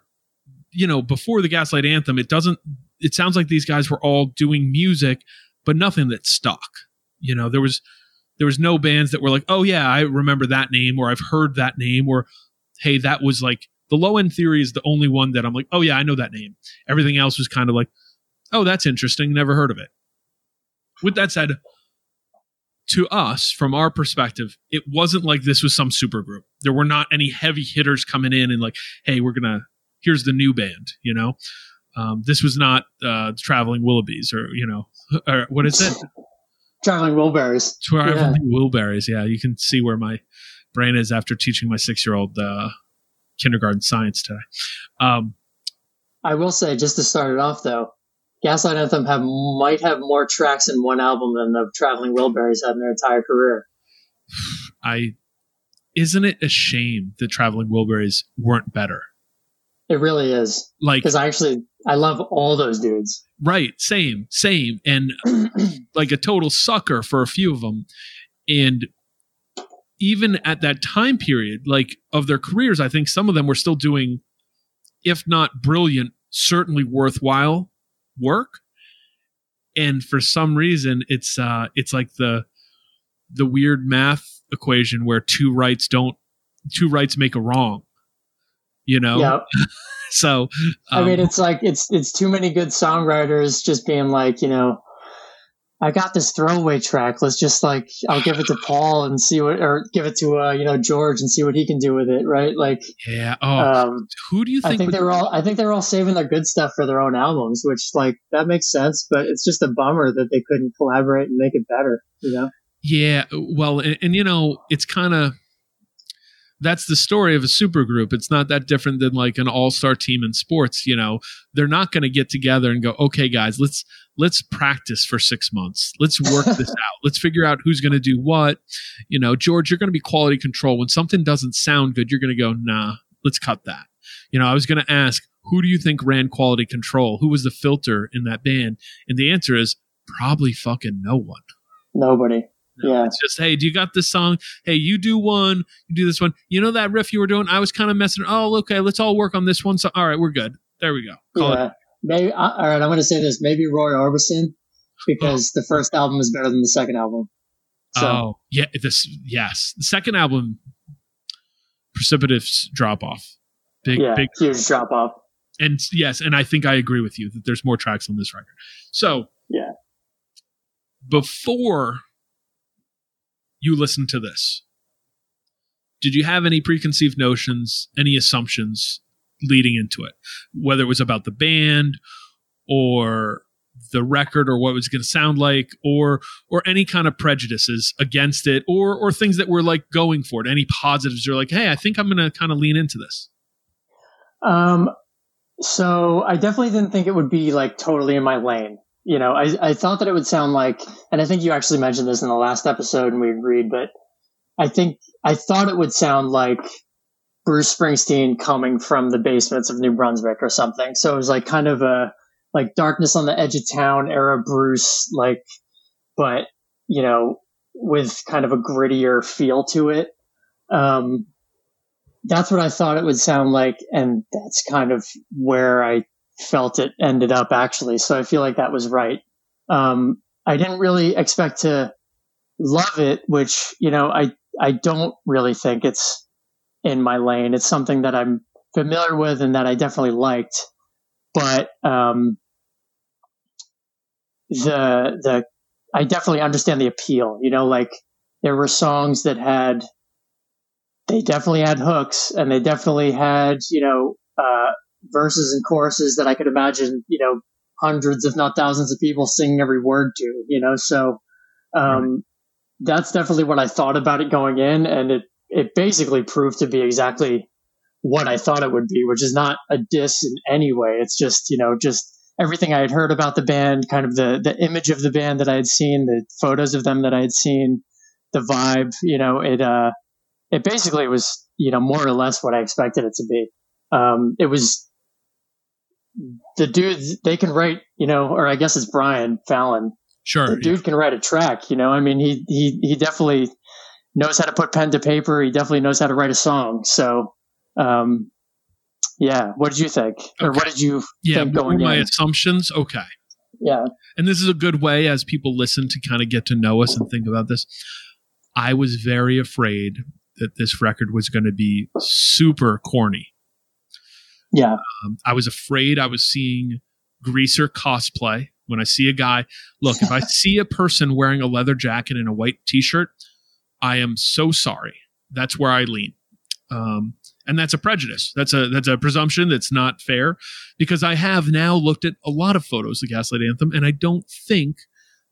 you know before the gaslight anthem it doesn't it sounds like these guys were all doing music but nothing that stuck. You know there was there was no bands that were like oh yeah i remember that name or i've heard that name or hey that was like the low end theory is the only one that i'm like oh yeah i know that name. Everything else was kind of like oh that's interesting never heard of it with that said, to us, from our perspective, it wasn't like this was some super group. There were not any heavy hitters coming in and like, hey, we're gonna here's the new band. You know, um, this was not uh, Traveling Willoughbys or you know, or what is it? Traveling Wilburys. Traveling Wilburys. Yeah, you can see where my brain is after teaching my six year old uh, kindergarten science today. Um, I will say, just to start it off though, Gaslight Anthem have might have more tracks in one album than the Traveling Wilburys had in their entire career. I isn't it a shame that Traveling Wilburys weren't better? It really is Like because I actually I love all those dudes. right, same, same, and like a total sucker for a few of them, and even at that time period, like of their careers, I think some of them were still doing, if not brilliant, certainly worthwhile work. And for some reason, it's uh, it's like the the weird math equation where two rights don't two rights make a wrong. You know, Yeah, so I mean um, it's like it's it's too many good songwriters just being like you know. I got this throwaway track. Let's just like I'll give it to Paul and see what, or give it to uh, you know George and see what he can do with it, right? Like, yeah. Oh, um, who do you think? I think they're all. I think they're all saving their good stuff for their own albums, which like that makes sense. But it's just a bummer that they couldn't collaborate and make it better. You know? Yeah, well, and, and you know, it's kind of that's the story of a supergroup. It's not that different than like an all-star team in sports. You know, they're not going to get together and go, "Okay, guys, let's let's practice for six months. Let's work this out. Let's figure out who's going to do what." You know, George, you're going to be quality control. When something doesn't sound good, you're going to go, "Nah, let's cut that." You know, I was going to ask, who do you think ran quality control? Who was the filter in that band? And the answer is probably fucking no one. Nobody. No, Yeah. It's just, hey, do you got this song? Hey, you do one, you do this one. You know that riff you were doing? I was kind of messing. Oh, okay, let's all work on this one. So, all right, we're good. There we go. Call it. Yeah. Maybe. Uh, all right. I'm going to say this. Maybe Roy Orbison, because the first album is better than the second album. So oh, yeah. This, yes. The second album, precipitous drop off. Big, yeah, big. huge drop off. And yes, and I think I agree with you that there's more tracks on this record. So, Yeah. before you listen to this, did you have any preconceived notions, any assumptions leading into it, whether it was about the band or the record or what it was going to sound like or or any kind of prejudices against it or or things that were like going for it any positives you're like hey i think i'm going to kind of lean into this. Um, so I definitely didn't think it would be like totally in my lane. You know, I, I thought that it would sound like, and I think you actually mentioned this in the last episode and we agreed, but I think I thought it would sound like Bruce Springsteen coming from the basements of New Brunswick or something. So it was like kind of a, like darkness on the edge of town era Bruce, like, but, you know, with kind of a grittier feel to it. Um, that's what I thought it would sound like, and that's kind of where I felt it ended up actually. So I feel like that was right. Um, I didn't really expect to love it, which you know I I don't really think it's in my lane. It's something that I'm familiar with and that I definitely liked, but um, the the I definitely understand the appeal. You know, like there were songs that had they definitely had hooks and they definitely had, you know, uh, verses and choruses that I could imagine, you know, hundreds, if not thousands of people singing every word to, you know, so, um, that's definitely what I thought about it going in. And it, it basically proved to be exactly what I thought it would be, which is not a diss in any way. It's just, you know, just everything I had heard about the band, kind of the, the image of the band that I had seen, the photos of them that I had seen, the vibe, you know, it, uh, it basically was, you know, more or less what I expected it to be. Um, it was the dude, they can write, you know, or I guess it's Brian Fallon. sure The dude can write a track, you know, I mean, he, he, he definitely knows how to put pen to paper. He definitely knows how to write a song. So, um, yeah. What did you think? Or what did you yeah think going my in? assumptions okay Yeah. and this is a good way as people listen to kind of get to know us and think about this. I was very afraid that this record was going to be super corny. Yeah. Um, I was afraid I was seeing greaser cosplay. When I see a guy, look, if I see a person wearing a leather jacket and a white t shirt, I am so sorry. That's where I lean. Um, and that's a prejudice. That's a that's a presumption that's not fair because I have now looked at a lot of photos of Gaslight Anthem, and I don't think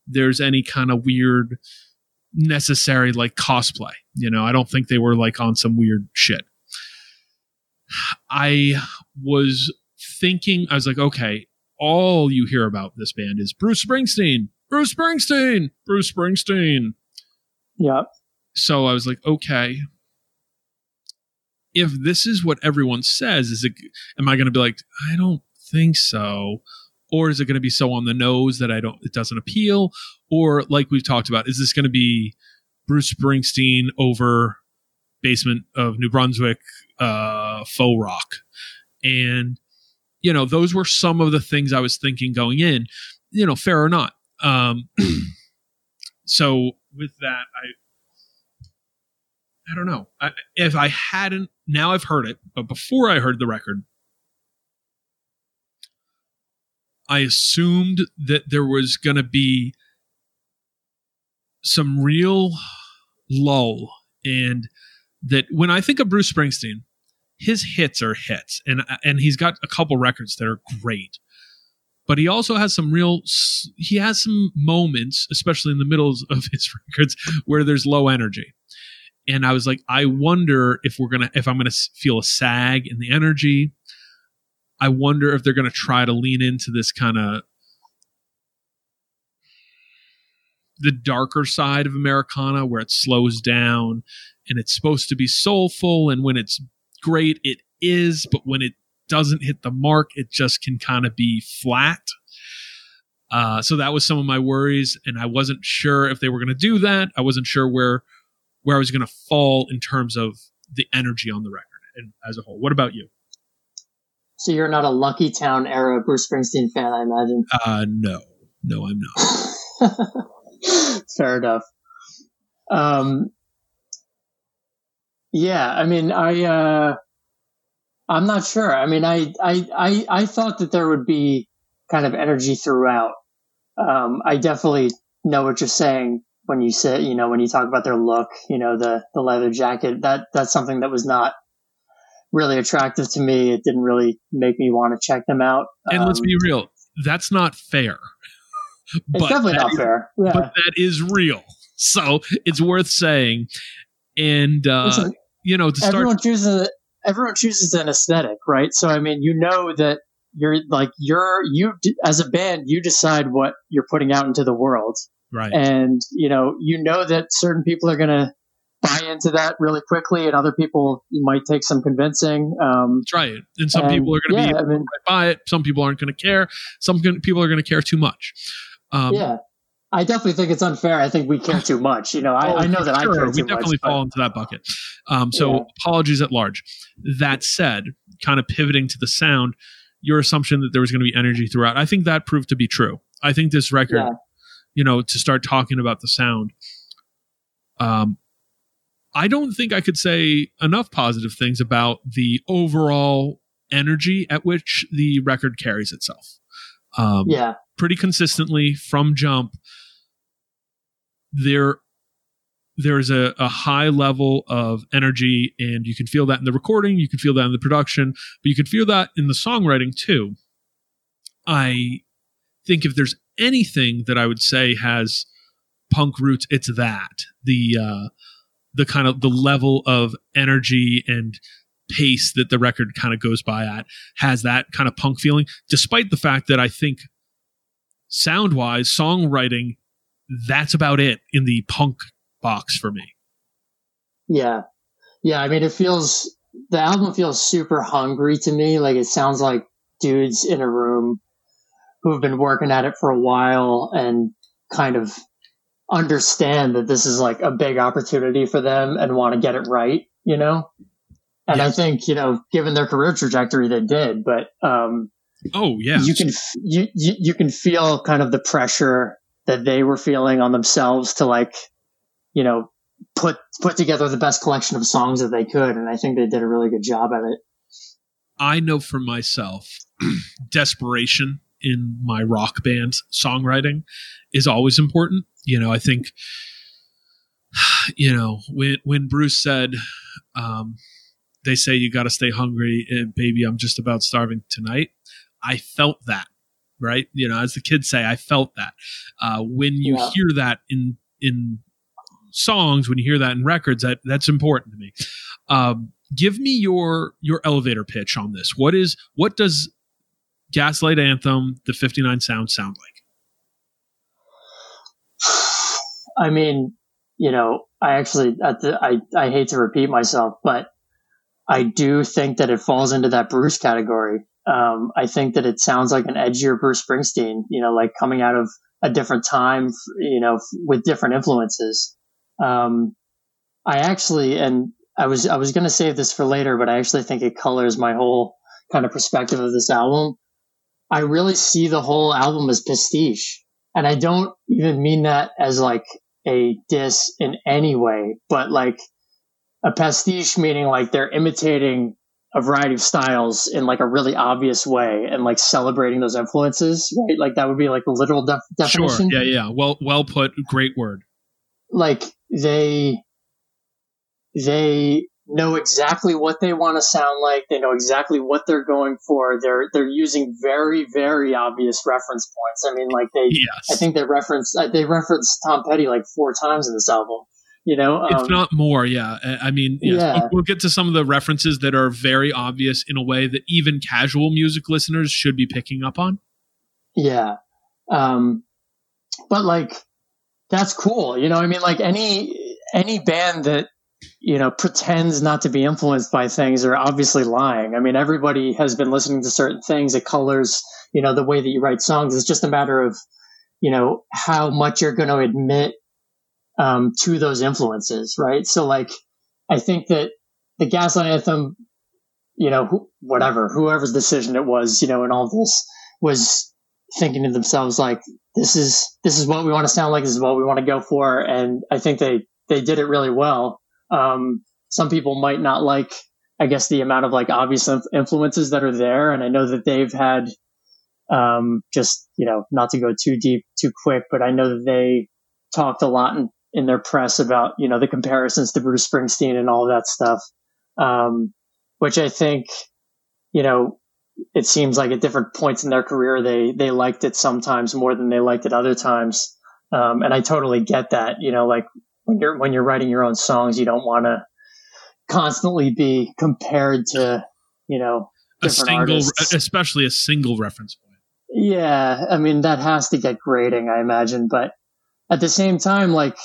there's any kind of weird necessary like cosplay. You know, I don't think they were like on some weird shit. I was thinking, I was like, okay, all you hear about this band is Bruce Springsteen, Bruce Springsteen, Bruce Springsteen. Yeah. So I was like, okay. If this is what everyone says, is it am I going to be like, I don't think so? Or is it going to be so on the nose that I don't it doesn't appeal? Or like we've talked about, is this going to be Bruce Springsteen over basement of New Brunswick uh faux rock? And you know, those were some of the things I was thinking going in, you know, fair or not. Um so with that I I don't know. I, if I hadn't, now I've heard it, but before I heard the record, I assumed that there was going to be some real lull, and that when I think of Bruce Springsteen, his hits are hits, and and he's got a couple records that are great, but he also has some real. He has some moments, especially in the middles of his records, where there's low energy and I was like, I wonder if we're gonna if I'm gonna feel a sag in the energy. I wonder if they're gonna try to lean into this kind of the darker side of Americana where it slows down and it's supposed to be soulful and when it's great it is, but when it doesn't hit the mark, it just can kind of be flat. Uh, so that was some of my worries, and I wasn't sure if they were going to do that. I wasn't sure where where I was going to fall in terms of the energy on the record and as a whole. What about you? So you're not a Lucky Town era Bruce Springsteen fan, I imagine. Uh, no, no, I'm not. Fair enough. Um, yeah, I mean, I, uh, I'm not sure. I mean, I, I, I, I thought that there would be kind of energy throughout. Um, I definitely know what you're saying when you say, you know, when you talk about their look, you know, the, the leather jacket, that, that's something that was not really attractive to me. It didn't really make me want to check them out. And um, let's be real. That's not fair. it's definitely not is, fair. Yeah. But that is real. So it's worth saying. And, uh, Listen, you know, to start. Everyone chooses, everyone chooses an aesthetic, right? So, I mean, you know that you're like, you're, you, as a band, you decide what you're putting out into the world. Right. And, you know, you know that certain people are going to buy into that really quickly and other people might take some convincing. Um, That's right. And some and, people are going to yeah, be I mean, buy it. Some people aren't going to care. Some people are going to care too much. Um, yeah. I definitely think it's unfair. I think we care too much. You know, I, oh, I know that sure. I care too much. We definitely fall into that bucket. Um, so yeah. apologies at large. That said, kind of pivoting to the sound, your assumption that there was going to be energy throughout, I think that proved to be true. I think this record yeah you know, to start talking about the sound. Um, I don't think I could say enough positive things about the overall energy at which the record carries itself. Um, yeah, pretty consistently from jump. There, there is a, a high level of energy, and you can feel that in the recording. You can feel that in the production, but you can feel that in the songwriting too. I think if there's anything that I would say has punk roots, it's that the uh, the kind of the level of energy and pace that the record kind of goes by at has that kind of punk feeling, despite the fact that I think sound wise, songwriting, that's about it in the punk box for me. Yeah. Yeah. I mean, it feels, the album feels super hungry to me. Like it sounds like dudes in a room who have been working at it for a while and kind of understand that this is like a big opportunity for them and want to get it right, you know? And yes. I think, you know, given their career trajectory, they did, but, um, oh yeah, you can, you, you, you can feel kind of the pressure that they were feeling on themselves to like, you know, put, put together the best collection of songs that they could. And I think they did a really good job at it. I know for myself, desperation in my rock band songwriting is always important. You know, I think, you know, when when Bruce said, um, "They say you got to stay hungry, and baby, I'm just about starving tonight," I felt that. Right, you know, as the kids say, I felt that. Uh, when you yeah. hear that in in songs, when you hear that in records, that that's important to me. Um, give me your your elevator pitch on this. What is what does Gaslight Anthem, the 59 sound sound like? I mean, you know, I actually, at the, I, I hate to repeat myself, but I do think that it falls into that Bruce category. Um, I think that it sounds like an edgier Bruce Springsteen, you know, like coming out of a different time, you know, with different influences. Um, I actually, and I was, I was going to save this for later, but I actually think it colors my whole kind of perspective of this album. I really see the whole album as pastiche. And I don't even mean that as like a diss in any way, but like a pastiche meaning like they're imitating a variety of styles in like a really obvious way and like celebrating those influences, right? Like that would be like the literal def- definition. Sure. Yeah, yeah. Well, well put. Great word. Like they, they know exactly what they want to sound like. They know exactly what they're going for. They're they're using very very obvious reference points. I mean, like they, Yes. I think they reference uh, they reference Tom Petty like four times in this album. You know, if um, not more, yeah. I I mean, yes. Yeah. We'll, we'll get to some of the references that are very obvious in a way that even casual music listeners should be picking up on. Yeah. Um, but like, that's cool. You know, I mean, like any, any band that, you know, pretends not to be influenced by things are obviously lying. I mean, everybody has been listening to certain things. It colors, you know, the way that you write songs. It's just a matter of, you know, how much you're going to admit, um, to those influences, right? So like, I think that the Gaslight Anthem, you know, who, whatever, whoever's decision it was, you know, in all this was thinking to themselves like this is this is what we want to sound like this is what we want to go for and i think they they did it really well um some people might not like i guess the amount of like obvious inf- influences that are there and i know that they've had um just you know not to go too deep too quick but i know that they talked a lot in, in their press about you know the comparisons to bruce springsteen and all that stuff um which i think you know it seems like at different points in their career they they liked it sometimes more than they liked it other times um, and i totally get that you know like when you're when you're writing your own songs you don't want to constantly be compared to you know A single, artists. especially a single reference point. yeah i mean that has to get grating i imagine but at the same time like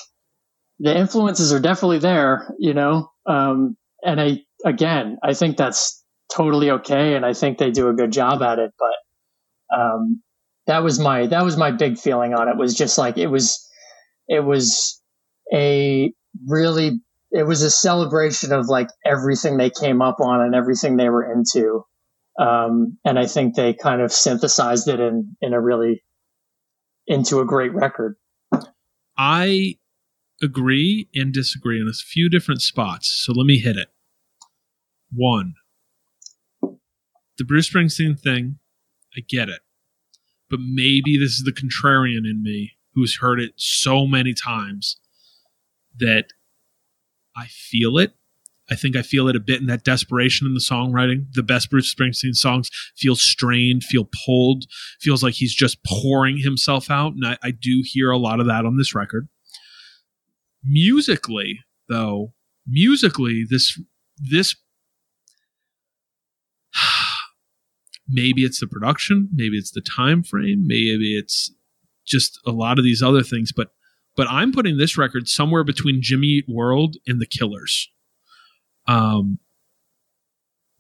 the influences are definitely there you know um, and i again i think that's totally okay and i think they do a good job at it but um, that was my that was my big feeling on it was just like it was it was a really it was a celebration of like everything they came up on and everything they were into um, and i think they kind of synthesized it in in a really into a great record. I agree and disagree in a few different spots. So let me hit it. One, the Bruce Springsteen thing, I get it. But maybe this is the contrarian in me who's heard it so many times that I feel it. I think I feel it a bit in that desperation in the songwriting. The best Bruce Springsteen songs feel strained, feel pulled, feels like he's just pouring himself out. And I, I do hear a lot of that on this record. Musically, though, musically, this this maybe it's the production, maybe it's the time frame, maybe it's just a lot of these other things, but but I'm putting this record somewhere between Jimmy Eat World and the Killers. Um,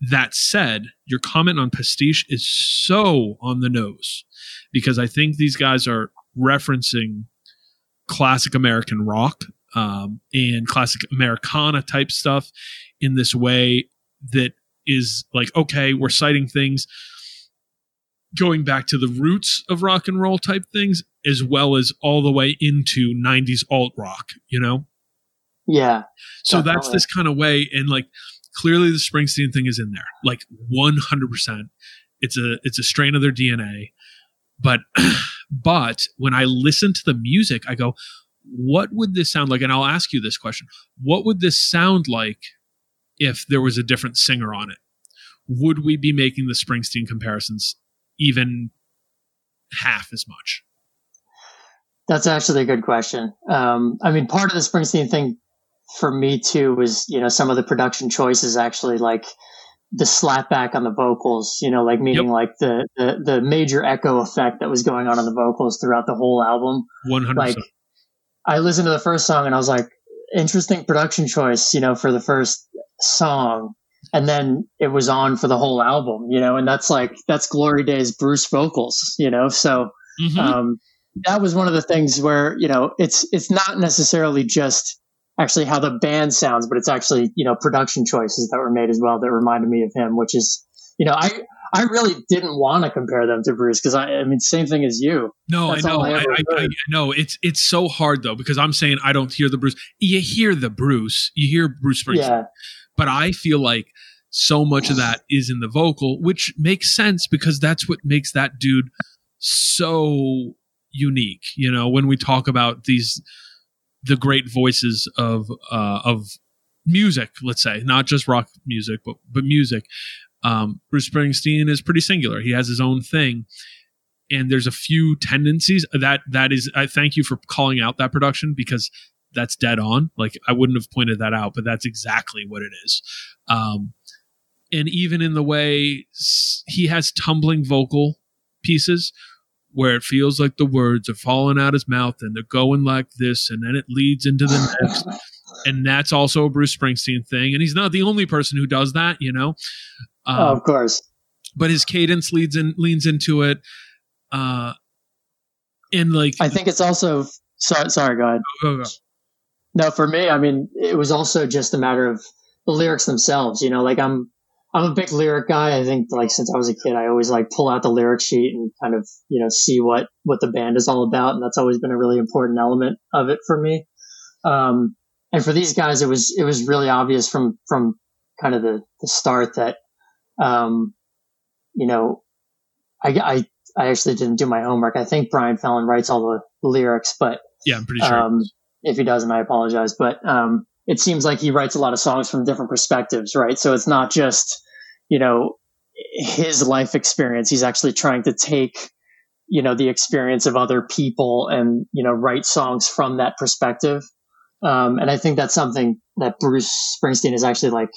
that said, your comment on pastiche is so on the nose because I think these guys are referencing classic American rock um, and classic Americana type stuff in this way that is like, okay, we're citing things going back to the roots of rock and roll type things as well as all the way into 90s alt rock, you know? yeah So that's this kind of way, and like clearly the Springsteen thing is in there, like one hundred percent. It's a it's a strain of their DNA, but but when I listen to the music, I go, what would this sound like? And I'll ask you this question: What would this sound like if there was a different singer on it? Would we be making the Springsteen comparisons even half as much? That's actually a good question. Um, I mean, part of the Springsteen thing for me too was, you know, some of the production choices actually like the slapback on the vocals, you know, like meaning Yep. like the, the the major echo effect that was going on on the vocals throughout the whole album. One hundred Like. I listened to the first song and I was like, interesting production choice, you know, for the first song. And then it was on for the whole album, you know, and that's like that's Glory Days Bruce vocals, you know. So Mhm. um, that was one of the things where you know it's it's not necessarily just actually how the band sounds, but it's actually you know production choices that were made as well that reminded me of him, which is you know I I really didn't want to compare them to Bruce because I I mean same thing as you. No, I know. I, I, I know. It's it's so hard though because I'm saying I don't hear the Bruce. You hear the Bruce. You hear Bruce Springsteen. Yeah, but I feel like so much of that is in the vocal, which makes sense because that's what makes that dude so unique. You know, when we talk about these the great voices of uh, of music, let's say, not just rock music, but but music. Um, Bruce Springsteen is pretty singular. He has his own thing, and there's a few tendencies that that is. I thank you for calling out that production because that's dead on. Like I wouldn't have pointed that out, but that's exactly what it is. Um, and even in the way he has tumbling vocal pieces where it feels like the words are falling out his mouth and they're going like this and then it leads into the next and that's also a bruce springsteen thing and he's not the only person who does that you know oh, um, of course. but his cadence leads in leans into it uh and like I think it's also sorry. Sorry, go ahead. oh, oh, oh. No, for me, I mean, it was also just a matter of the lyrics themselves. You know, like I'm, I'm a big lyric guy. I think like since I was a kid, I always like pull out the lyric sheet and kind of, you know, see what, what the band is all about. And that's always been a really important element of it for me. Um, and for these guys, it was, it was really obvious from, from kind of the, the start that, um, you know, I, I, I actually didn't do my homework. I think Brian Fallon writes all the lyrics, but yeah i'm pretty sure um, if he doesn't, I apologize. But um, it seems like he writes a lot of songs from different perspectives, right? So it's not just, you know, his life experience. He's actually trying to take, you know, the experience of other people and, you know, write songs from that perspective. Um, and I think that's something that Bruce Springsteen is actually like,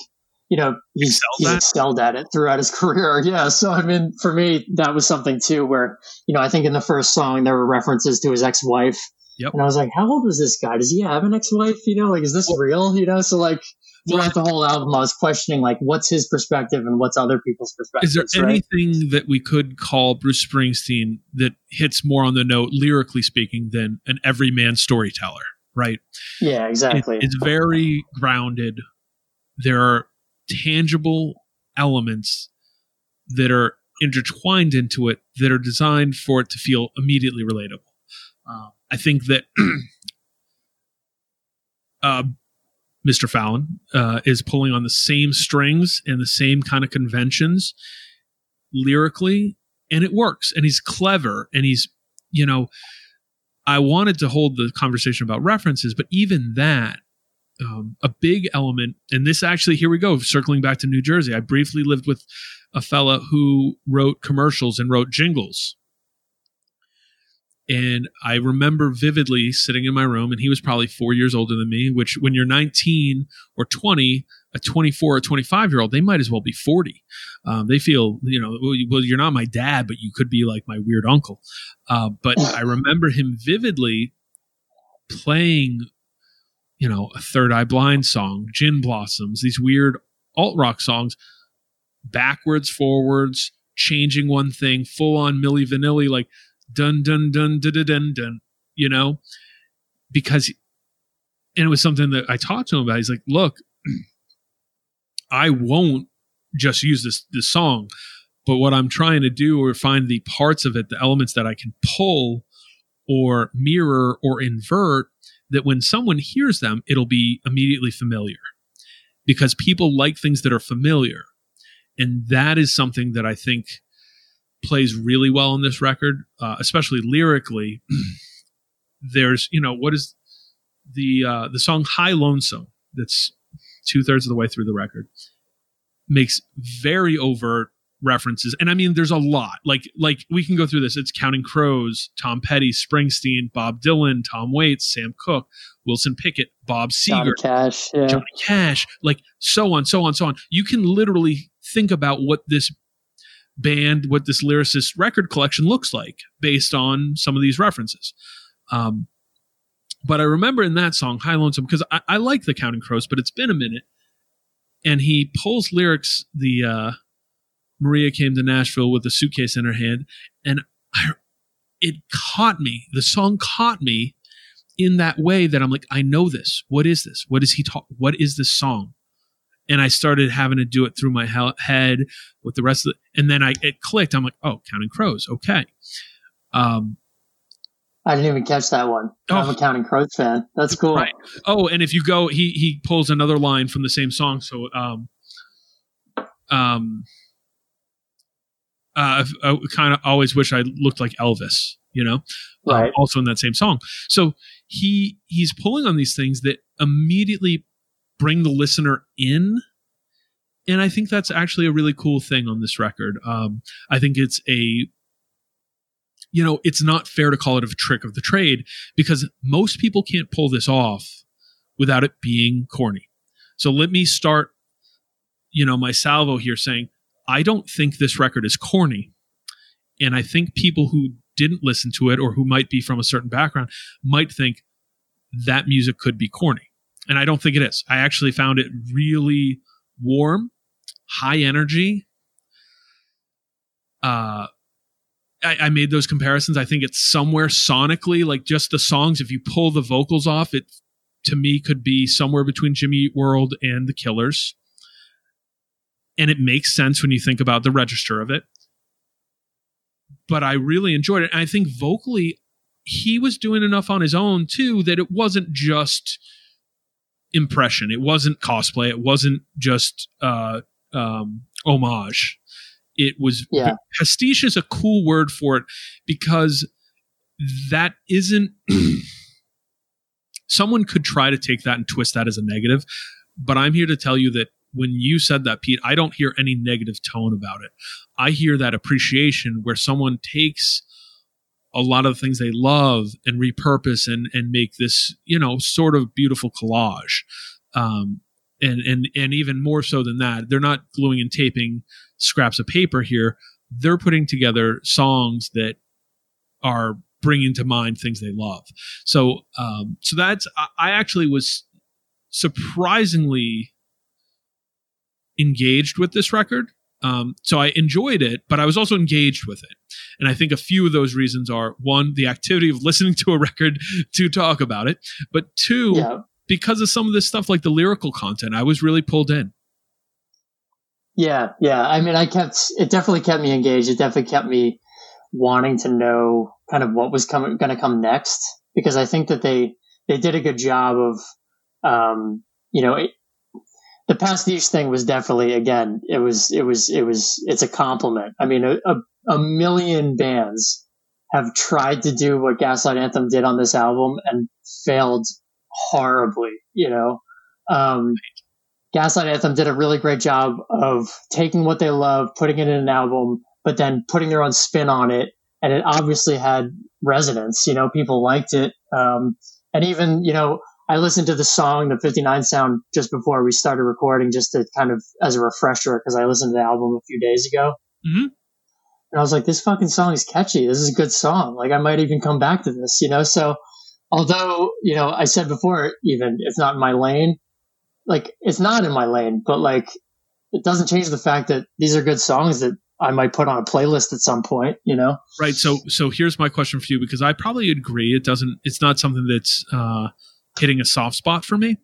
you know, he's, at? excelled at it throughout his career. Yeah. So, I mean, for me, that was something too, where, you know, I think in the first song, there were references to his ex-wife. Yep. And I was like, how old was this guy? Does he have an ex-wife? You know, like, is this real? You know, so like throughout the whole album, I was questioning like, what's his perspective and what's other people's perspective. Is there right? anything that we could call Bruce Springsteen that hits more on the note, lyrically speaking, than an everyman storyteller? Right. Yeah, It- exactly. it's very grounded. There are tangible elements that are intertwined into it that are designed for it to feel immediately relatable. Uh, I think that uh, Mr. Fallon uh, is pulling on the same strings and the same kind of conventions lyrically, and it works. And he's clever, and he's, you know, I wanted to hold the conversation about references, but even that, um, a big element, and this actually, here we go, circling back to New Jersey. I briefly lived with a fella who wrote commercials and wrote jingles. And I remember vividly sitting in my room, and he was probably four years older than me, which when you're 19 or 20, a 24 or 25 year old, they might as well be 40. Um, they feel, you know, well, you- well, you're not my dad, but you could be like my weird uncle. Uh, but I remember him vividly playing, you know, a Third Eye Blind song, Gin Blossoms, these weird alt rock songs, backwards, forwards, changing one thing, full on Milli Vanilli, like dun dun dun dun dun dun, dun you know, because, and it was something that I talked to him about. He's like, look, I won't just use this this song, but what I'm trying to do or find the parts of it, the elements that I can pull or mirror or invert that when someone hears them, it'll be immediately familiar because people like things that are familiar. And that is something that I think plays really well on this record, uh, especially lyrically. There's, you know, what is the uh, the song "High Lonesome"? That's two thirds of the way through the record. Makes very overt references, and I mean, there's a lot. Like, like we can go through this. It's Counting Crows, Tom Petty, Springsteen, Bob Dylan, Tom Waits, Sam Cooke, Wilson Pickett, Bob seger Johnny Cash. Yeah. Johnny Cash, like so on, so on, so on. You can literally think about what this band, what this lyricist record collection looks like based on some of these references. Um, but I remember in that song, High Lonesome, because I, I like the Counting Crows, but it's been a minute. And he pulls lyrics, the uh, Maria came to Nashville with a suitcase in her hand, and I, it caught me. The song caught me in that way that I'm like, I know this. What is this? What is he talk? What is this song? And I started having to do it through my he- head with the rest of it, and then I it clicked. I'm like, oh, Counting Crows, okay. Um, I didn't even catch that one. I'm Oh. a Counting Crows fan. That's cool. Right. Oh, and if you go, he he pulls another line from the same song. So, um, um, uh, I kind of always wish I looked like Elvis. You know, Um, Right. also in that same song. So he he's pulling on these things that immediately bring the listener in. And I think that's actually a really cool thing on this record. Um, I think it's a you know, it's not fair to call it a trick of the trade because most people can't pull this off without it being corny. So let me start, you know, my salvo here saying, I don't think this record is corny. And I think people who didn't listen to it or who might be from a certain background might think that music could be corny. And I don't think it is. I actually found it really warm, high energy. Uh, I, I made those comparisons. I think it's somewhere sonically, like just the songs. If you pull the vocals off, it to me could be somewhere between Jimmy Eat World and the Killers. And it makes sense when you think about the register of it. But I really enjoyed it. And I think vocally, he was doing enough on his own too that it wasn't just impression. It wasn't cosplay. It wasn't just uh, um, homage. It was Yeah. pastiche is a cool word for it because that isn't someone could try to take that and twist that as a negative but i'm here to tell you that when you said that pete i don't hear any negative tone about it. I hear that appreciation where someone takes a lot of the things they love and repurpose and and make this you know sort of beautiful collage. Um and and and even more so than that they're not gluing and taping scraps of paper here. They're putting together songs that are bringing to mind things they love. So um so that's i, I actually was surprisingly engaged with this record um so i enjoyed it but i was also engaged with it and i think a few of those reasons are one the activity of listening to a record to talk about it but two Yeah. because of some of this stuff like the lyrical content i was really pulled in Yeah, yeah. I mean, I kept it definitely kept me engaged. It definitely kept me wanting to know kind of what was coming going to come next because I think that they they did a good job of, um, you know, it, the pastiche thing was definitely again it was it was it was it's a compliment. I mean, a, a, a million bands have tried to do what Gaslight Anthem did on this album and failed horribly. You know. Um, Gaslight Anthem did a really great job of taking what they love, putting it in an album, but then putting their own spin on it. And it obviously had resonance. You know, people liked it. Um, and even, you know, I listened to the song, the 59 sound, just before we started recording, just to kind of as a refresher, because I listened to the album a few days ago. Mhm. And I was like, this fucking song is catchy. This is a good song. Like, I might even come back to this, you know? So, although, you know, I said before, even it's not in my lane, like it's not in my lane, but like it doesn't change the fact that these are good songs that I might put on a playlist at some point, you know? right so so here's my question for you because i probably agree it doesn't it's not something that's uh hitting a soft spot for me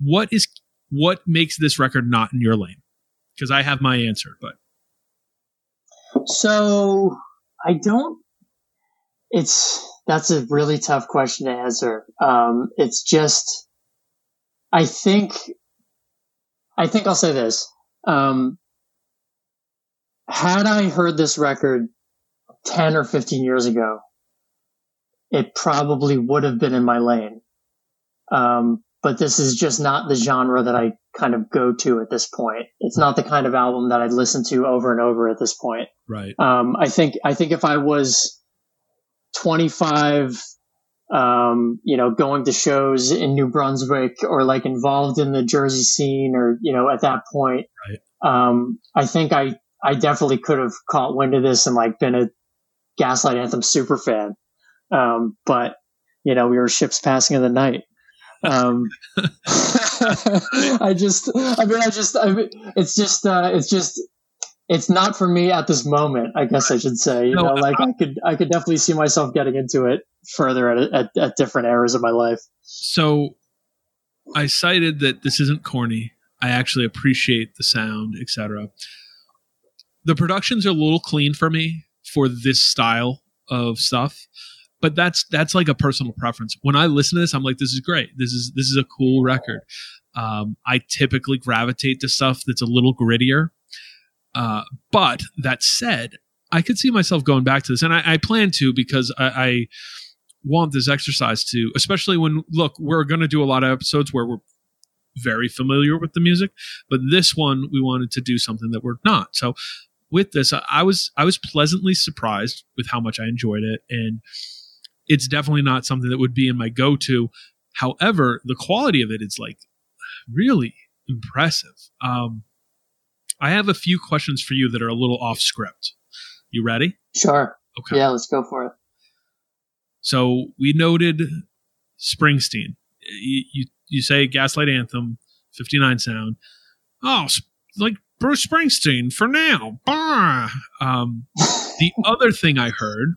what is what makes this record not in your lane because i have my answer but So I don't, it's, that's a really tough question to answer. Um, it's just, I think, I think I'll say this. Um, had I heard this record 10 or 15 years ago, it probably would have been in my lane. Um, but this is just not the genre that I kind of go to at this point. It's not the kind of album that I'd listen to over and over at this point. right Um, I think I think if I was 25, um, you know, going to shows in New Brunswick or like involved in the Jersey scene, or you know, at that point, Right. um, I think I I definitely could have caught wind of this and like been a Gaslight Anthem super fan. Um, but you know, we were ships passing in the night. Um, I just, I mean, I just, I mean, it's just, uh, it's just, it's not for me at this moment. I guess I should say, you No, know, like I could, I could definitely see myself getting into it further at, at, at different eras of my life. So I cited that this isn't corny. I actually appreciate the sound, etc. The productions are a little clean for me for this style of stuff, but that's that's like a personal preference. When I listen to this, I'm like, this is great. This is this is a cool record. Um, I typically gravitate to stuff that's a little grittier. Uh, but that said, I could see myself going back to this, and I, I plan to because I, I want this exercise to, especially when look, we're going to do a lot of episodes where we're very familiar with the music, but this one we wanted to do something that we're not. So with this, I, I was I was pleasantly surprised with how much I enjoyed it, and it's definitely not something that would be in my go-to. However, the quality of it is like really impressive. Um, I have a few questions for you that are a little off script. You ready? Sure. Okay. Yeah, let's go for it. So we noted Springsteen. You you, you say Gaslight Anthem, 59 sound. Oh, like Bruce Springsteen for now. Bah. Um, the other thing I heard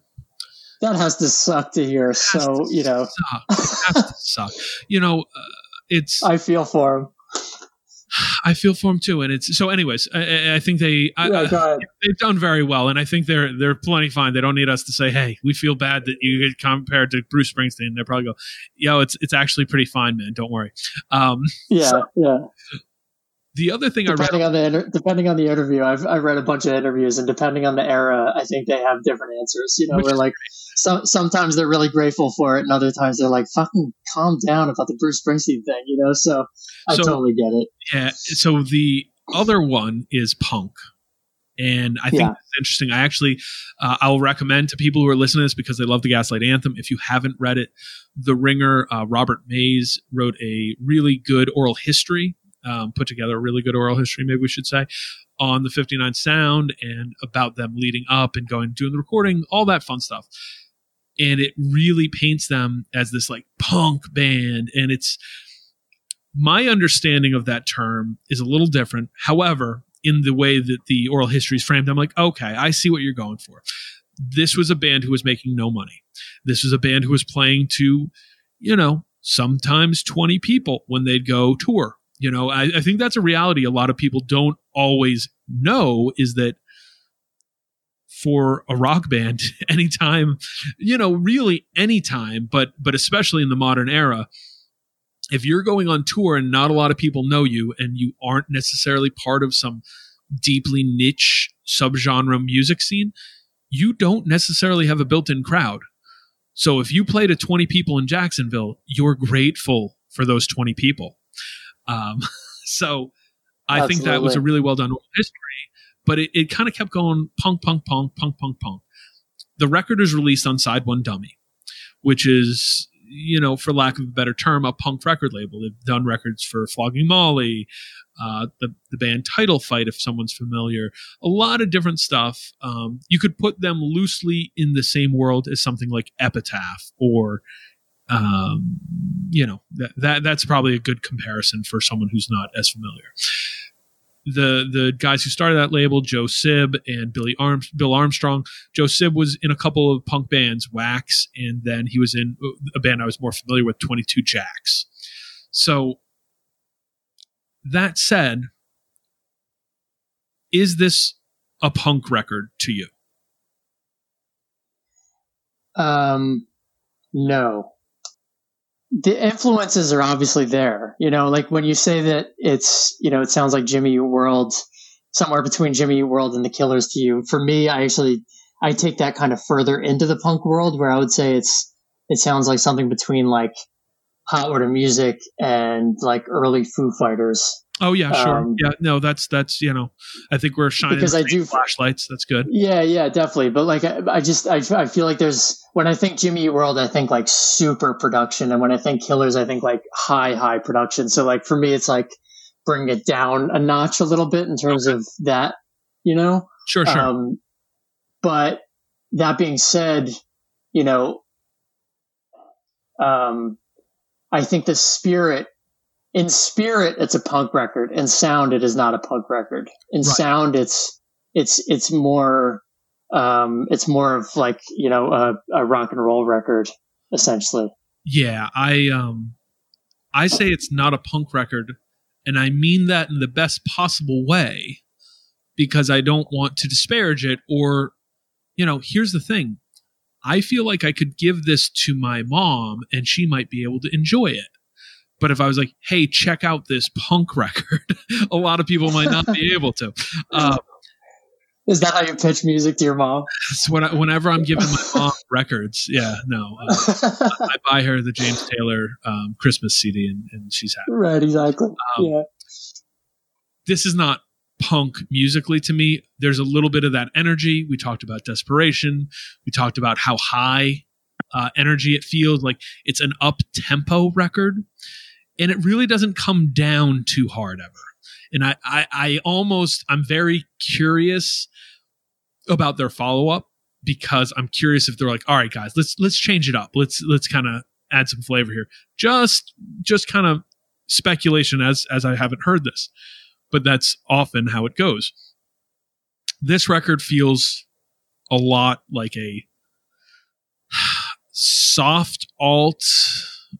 That has to suck to hear. So, you know, suck. It has to suck. You know, uh, it's I feel for him. I feel for him too, and it's so. Anyways, I- I, think they I, Yeah, I- go ahead. they've done very well, and I think they're they're plenty fine. They don't need us to say, "Hey, we feel bad that you get compared to Bruce Springsteen." They probably go, "Yo, it's it's actually pretty fine, man. Don't worry." Um, Yeah, So- yeah. The other thing I read, Depending on the inter- depending on the interview, I've I've read a bunch of interviews, and depending on the era, I think they have different answers. You know, we're like some sometimes they're really grateful for it, and other times they're like, "Fucking calm down about the Bruce Springsteen thing." You know, so I So- totally get it. yeah. So the other one is punk, and I think Yeah. it's interesting. I actually uh, I'll recommend to people who are listening to this because they love the Gaslight Anthem. If you haven't read it, The Ringer, uh, Robert Mays wrote a really good oral history. Um, put together a really good oral history, maybe we should say, on the 59 sound and about them leading up and going doing the recording, all that fun stuff. And it really paints them as this like punk band. And it's my understanding of that term is a little different. However, in the way that the oral history is framed, I'm like, okay, I see what you're going for. This was a band who was making no money. This was a band who was playing to, you know, sometimes 20 people when they'd go tour. You know, I, I think that's a reality a lot of people don't always know is that for a rock band, anytime, you know, really anytime, but but especially in the modern era, if you're going on tour and not a lot of people know you and you aren't necessarily part of some deeply niche subgenre music scene, you don't necessarily have a built-in crowd. So if you play to 20 people in Jacksonville, you're grateful for those 20 people. Um, so I think that was a really well done history, but it, it kind of kept going punk, punk, punk, punk, punk, punk. The record is released on Side One Dummy, which is, you know, for lack of a better term, a punk record label. They've done records for Flogging Molly, uh, the the band Title Fight, if someone's familiar, a lot of different stuff. Um, you could put them loosely in the same world as something like Epitaph or um, you know that, that that's probably a good comparison for someone who's not as familiar. The the guys who started that label, Joe Sib and Billy Arms, Bill Armstrong. Joe Sib was in a couple of punk bands, Wax, and then he was in a band I was more familiar with, Twenty Two Jacks. So that said, is this a punk record to you? Um, no. The influences are obviously there. You know, like when you say that it's, you know, it sounds like Jimmy World, somewhere between Jimmy World and the Killers to you. For me, I actually, I take that kind of further into the punk world where I would say it's, it sounds like something between like Hot Water Music and like early Foo Fighters. Oh yeah, sure. Um, yeah, no, that's that's you know, I think we're shining Because I do- flashlights. That's good. Yeah, yeah, definitely. But like, I, I just, I, I feel like there's, when I think Jimmy Eat World, I think like super production. And when I think Killers, I think like high, high production. So like for me, it's like bring it down a notch a little bit in terms of that, you know. Sure, sure. Um, but that being said, you know, um, I think the spirit, in spirit, it's a punk record. In sound, it is not a punk record. In Right. sound, it's it's it's more, um, it's more of like you know a, a rock and roll record essentially. Yeah, I um I say it's not a punk record and I mean that in the best possible way because I don't want to disparage it or you know, here's the thing. I feel like I could give this to my mom and she might be able to enjoy it. But if I was like, "Hey, check out this punk record," a lot of people might not be able to. Uh, Is that how you pitch music to your mom? what I, whenever I'm giving my mom records, yeah, no, uh, I buy her the James Taylor um, Christmas CD, and, and she's happy. right, exactly. Um, yeah, this is not punk musically to me. There's a little bit of that energy. We talked about desperation. We talked about how high uh, energy it feels. Like it's an up tempo record, and it really doesn't come down too hard ever. And I, I, I almost, I'm very curious about their follow up because I'm curious if they're like, all right, guys, let's let's change it up. Let's let's kind of add some flavor here. Just just kind of speculation as as I haven't heard this but that's often how it goes. This record feels a lot like a soft alt,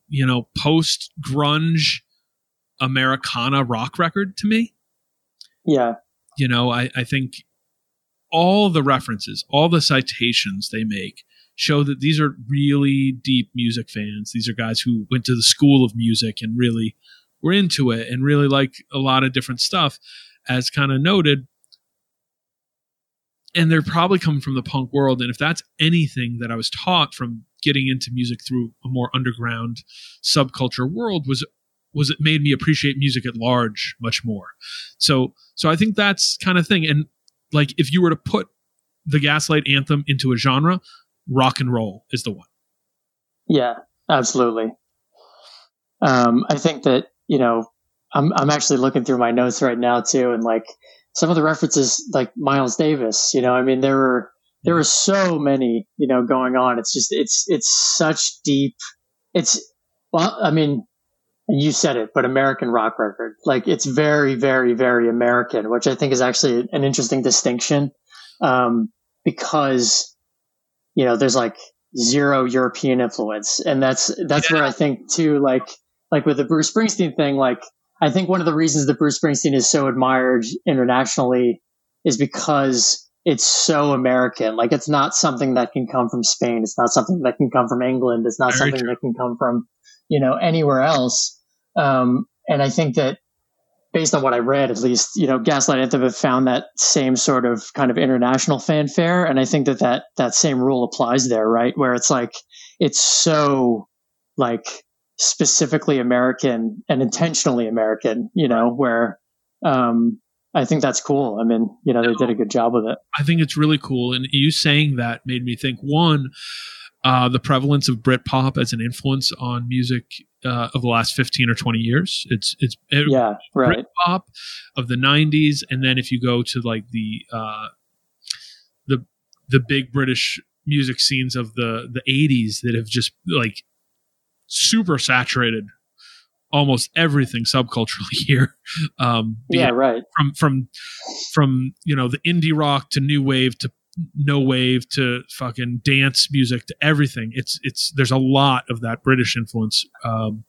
you know, post grunge Americana rock record to me. yeah, You know, I, I think all the references, all the citations they make show that these are really deep music fans. These are guys who went to the school of music and really were into it and really like a lot of different stuff, as kind of noted. And they're probably coming from the punk world. And if that's anything that I was taught from getting into music through a more underground subculture world was was it made me appreciate music at large much more. So so I think that's kind of thing. And like if you were to put the Gaslight anthem into a genre, rock and roll is the one. yeah, absolutely. Um, I think that you know, I'm I'm actually looking through my notes right now too, and like some of the references, like Miles Davis. You know, I mean, there were there are so many, you know, going on. It's just it's it's such deep. It's well, I mean, you said it, but American rock record. Like it's very, very, very American, which I think is actually an interesting distinction, um, because you know there's like zero European influence, and that's that's where I think too, like like with the Bruce Springsteen thing, like I think one of the reasons that Bruce Springsteen is so admired internationally is because it's so American. Like it's not something that can come from Spain. It's not something that can come from England. It's not Very something true. that can come from, you know, anywhere else. Um, and I think that based on what I read, at least, you know, Gaslight Anthem have found that same sort of kind of international fanfare. And I think that that, that same rule applies there, right? Where it's like, it's so like specifically American and intentionally American, you know, where, um, I think that's cool. I mean, you know, they did a good job with it. I think it's really cool. And you saying that made me think one, uh, the prevalence of Britpop as an influence on music uh, of the last 15 or 20 years. It's, it's, it, Yeah, right. Britpop of the 90s. And then if you go to like the, uh, the, the big British music scenes of the, the 80s that have just like super saturated almost everything subculturally here. Um, Yeah, right. from from from you know the indie rock to new wave to no wave to fucking dance music to everything it's it's there's a lot of that british influence um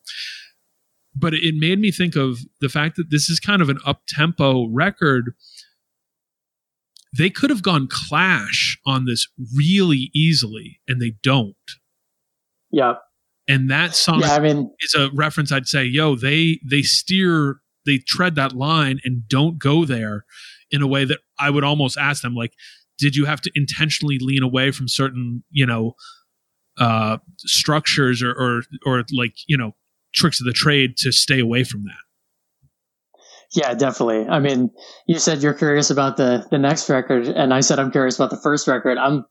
but it made me think of the fact that this is kind of an up tempo record they could have gone clash on this really easily and they don't Yeah. And that song Yeah. I mean, is a reference I'd say, yo, they they steer, they tread that line and don't go there in a way that I would almost ask them, like, did you have to intentionally lean away from certain, you know, uh, structures or or or like you know tricks of the trade to stay away from that? Yeah, definitely. I mean, you said you're curious about the the next record, and I said I'm curious about the first record. I'm.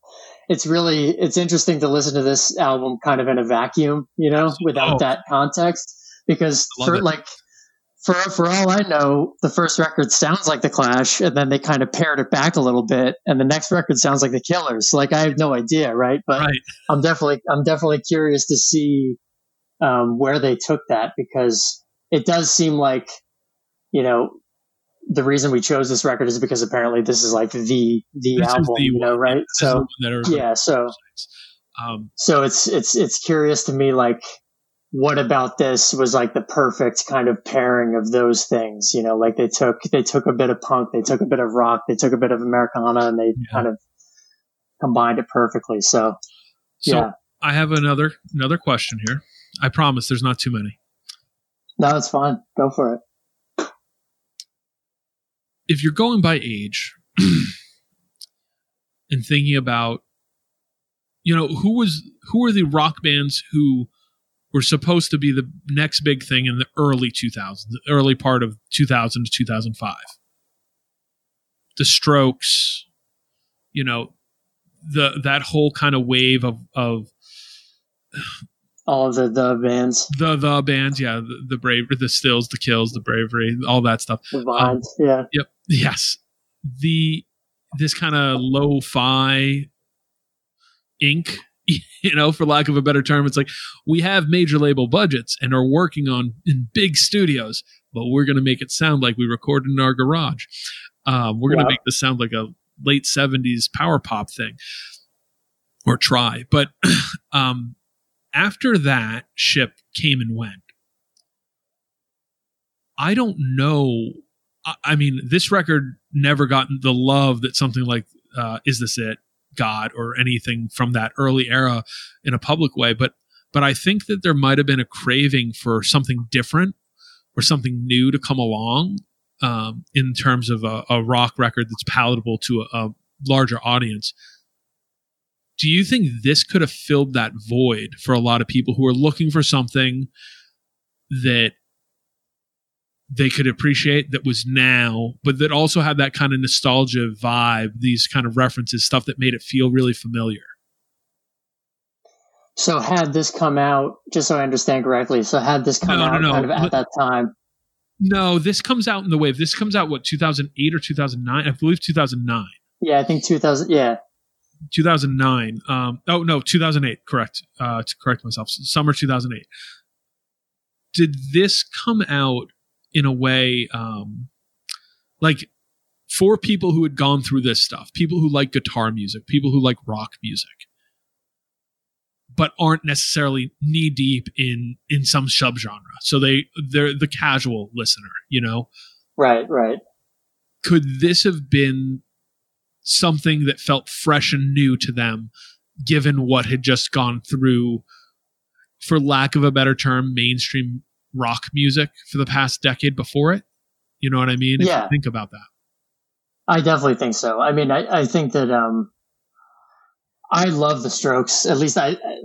It's really it's interesting to listen to this album kind of in a vacuum, you know, without Oh. that context, because for it. like for for all I know, the first record sounds like the Clash, and then they kind of pared it back a little bit, and the next record sounds like the Killers. Like I have no idea, right? But Right. I'm definitely I'm definitely curious to see um, where they took that because it does seem like you know the reason we chose this record is because apparently this is like the the This album, the you know, right? This So one that everybody yeah, so. Um, so it's it's it's curious to me like what about this was like the perfect kind of pairing of those things you know like they took they took a bit of punk they took a bit of rock they took a bit of americana and they Yeah. kind of combined it perfectly so so yeah I have another another question here. I promise there's not too many. no it's fine go for it if you're going by age and thinking about you know who was who were the rock bands who were supposed to be the next big thing in the early 2000s the early part of 2000 to 2005 the strokes you know the that whole kind of wave of of all of the the bands the the bands yeah the, the brave the stills the kills the bravery all that stuff the vines yeah Yep. Yes. The this kind of lo-fi ink, you know, for lack of a better term, it's like we have major label budgets and are working on in big studios, but we're going to make it sound like we recorded in our garage. Um, we're going to Yeah. make this sound like a late '70s power pop thing, or try. But um, after that ship came and went, I don't know I- mean, this record never got the love that something like uh, "Is This It," "God," or anything from that early era in a public way. But but I think that there might have been a craving for something different or something new to come along um, in terms of a, a rock record that's palatable to a, a larger audience. Do you think this could have filled that void for a lot of people who are looking for something that they could appreciate that was now, but that also had that kind of nostalgia vibe, these kind of references, stuff that made it feel really familiar. so had this come out just so i understand correctly so had this come No, no, out no. kind of at But- that time No, this comes out in the wave. This comes out what 2008 or 2009? I believe 2009. yeah i think 2000 yeah 2009. Um, oh no, 2008. Correct. Uh, to correct myself, summer 2008. Did this come out in a way um, like for people who had gone through this stuff, people who like guitar music, people who like rock music, but aren't necessarily knee deep in in some subgenre? So they they're the casual listener, you know right right could this have been something that felt fresh and new to them given what had just gone through for lack of a better term mainstream rock music for the past decade before it you know what i mean Yeah. think about that I definitely think so. I mean, I, I think that um, I love the Strokes. At least I, I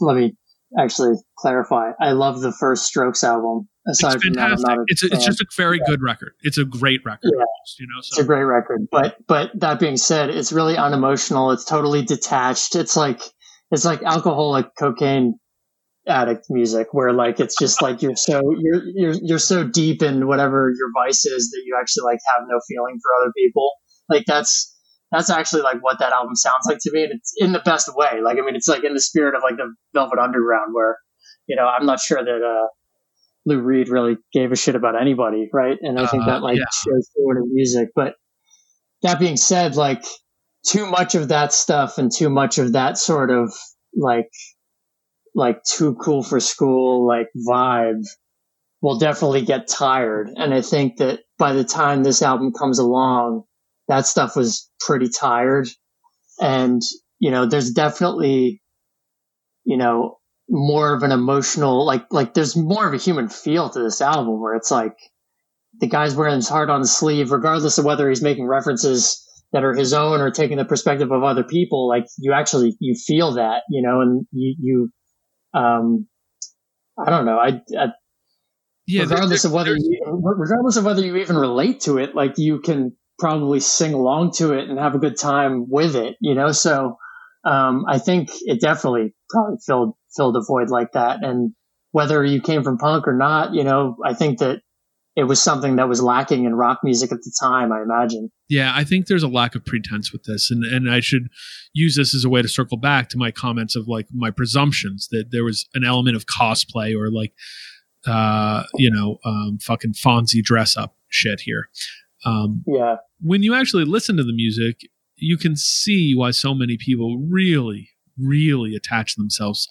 let me actually clarify. I love the first Strokes album. Aside it's that, fantastic not a it's, a, it's just a very good record it's a great record Yeah. you know it's a great record. But but that being said, it's really unemotional. It's totally detached. It's like it's like alcoholic cocaine addict music where like it's just like you're so you're you're you're so deep in whatever your vice is that you actually like have no feeling for other people. Like that's that's actually like what that album sounds like to me, and it's in the best way. Like I mean, it's like in the spirit of like the Velvet Underground, where you know I'm not sure that uh, Lou Reed really gave a shit about anybody, right? And I think Uh, that like yeah. shows through in music. But that being said, like too much of that stuff and too much of that sort of like like too cool for school like vibe will definitely get tired. And I think that by the time this album comes along, that stuff was pretty tired. And, you know, there's definitely, you know, more of an emotional, like, like there's more of a human feel to this album where it's like the guy's wearing his heart on his sleeve, regardless of whether he's making references that are his own or taking the perspective of other people. Like you actually, you feel that, you know, and you, you, um, I don't know. I, I yeah regardless there- of whether you, regardless of whether you even relate to it, like you can probably sing along to it and have a good time with it, you know? So, um, I think it definitely probably filled, filled a void like that. And whether you came from punk or not, you know, I think that it was something that was lacking in rock music at the time. I imagine. Yeah, I think there's a lack of pretense with this, and and I should use this as a way to circle back to my comments of like my presumptions that there was an element of cosplay or like, uh, you know, um, fucking Fonzie dress up shit here. Um, Yeah. when you actually listen to the music, you can see why so many people really, really attach themselves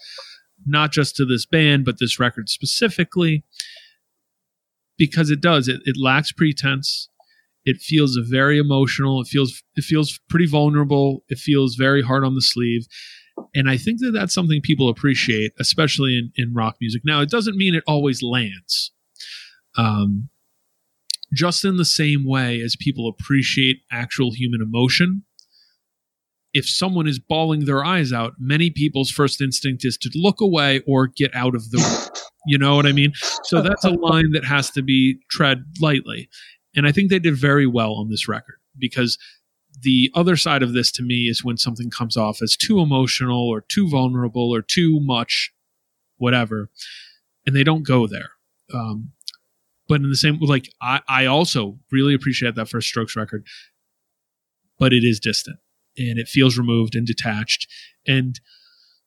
not just to this band, but this record specifically, because it does. It, it lacks pretense. It feels very emotional. It feels it feels pretty vulnerable. It feels very hard on the sleeve, and I think that that's something people appreciate, especially in in rock music. Now, it doesn't mean it always lands. Um, just in the same way as people appreciate actual human emotion. If someone is bawling their eyes out, many people's first instinct is to look away or get out of the room. You know what I mean? So that's a line that has to be tread lightly. And I think they did very well on this record because the other side of this to me is when something comes off as too emotional or too vulnerable or too much whatever, and they don't go there. Um, but in the same like I, I also really appreciate that first strokes record but it is distant and it feels removed and detached. And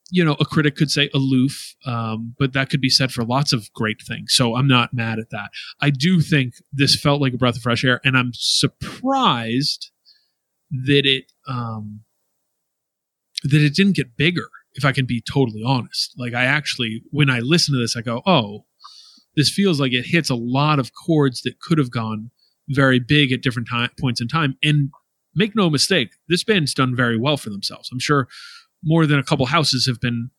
you know a critic could say aloof um, but that could be said for lots of great things. So i'm not mad at that. I do think this felt like a breath of fresh air and i'm surprised that it um, that it didn't get bigger if i can be totally honest. Like i actually when i listen to this i go oh this feels like it hits a lot of chords that could have gone very big at different time, points in time. And make no mistake, this band's done very well for themselves. I'm sure more than a couple houses have been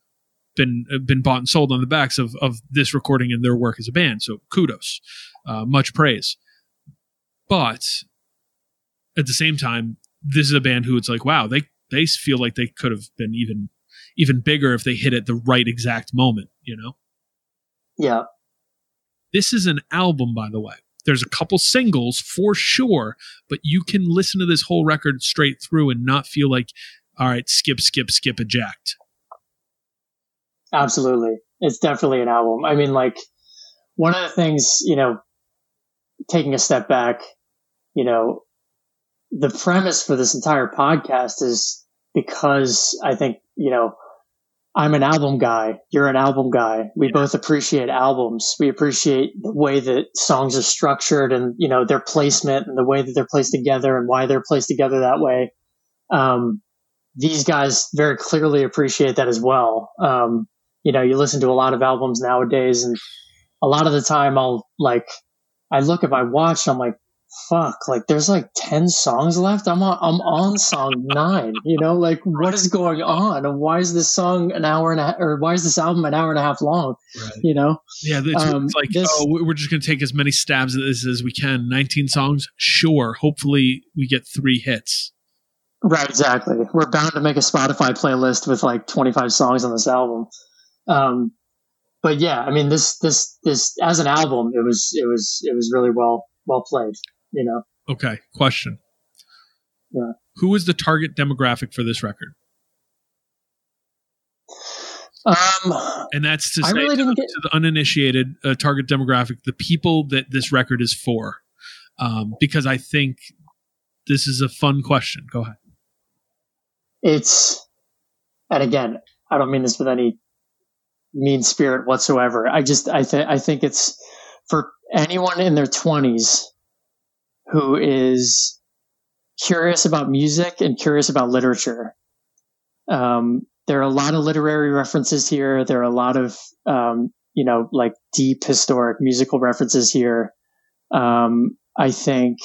been been bought and sold on the backs of of this recording and their work as a band. So kudos, uh, much praise. But at the same time, this is a band who it's like, wow, they they feel like they could have been even even bigger if they hit at the right exact moment. You know. Yeah. This is an album, by the way. There's a couple singles for sure, but you can listen to this whole record straight through and not feel like, all right, skip, skip, skip, eject. Absolutely. It's definitely an album. I mean, like, one of the things, you know, taking a step back, you know, the premise for this entire podcast is because I think, you know, I'm an album guy. You're an album guy. We both appreciate albums. We appreciate the way that songs are structured and, you know, their placement and the way that they're placed together and why they're placed together that way. Um, these guys very clearly appreciate that as well. Um, you know, you listen to a lot of albums nowadays and a lot of the time I'll like, I look at my watch and I'm like, fuck, like there's like 10 songs left. I'm on, I'm on song nine, you know, like what is going on? And why is this song an hour and a half, or why is this album an hour and a half long? You know? Yeah, it's, Um, it's like, this- oh, we're just going to take as many stabs at this as we can. 19 songs? Sure. Hopefully we get three hits. Right, exactly. We're bound to make a Spotify playlist with like 25 songs on this album. Um, but yeah, I mean, this, this, this, as an album, it was, it was, it was really well, well played, you know? Okay, question. Yeah. Who is the target demographic for this record? Um, And that's to say really to, the, didn't get- to the uninitiated uh, target demographic, the people that this record is for. Um, because I think this is a fun question. Go ahead. it's, and again, I don't mean this with any mean spirit whatsoever. I just, I think, I think it's for anyone in their twenties who is curious about music and curious about literature. Um, there are a lot of literary references here. There are a lot of, um, you know, like deep historic musical references here. Um, I think,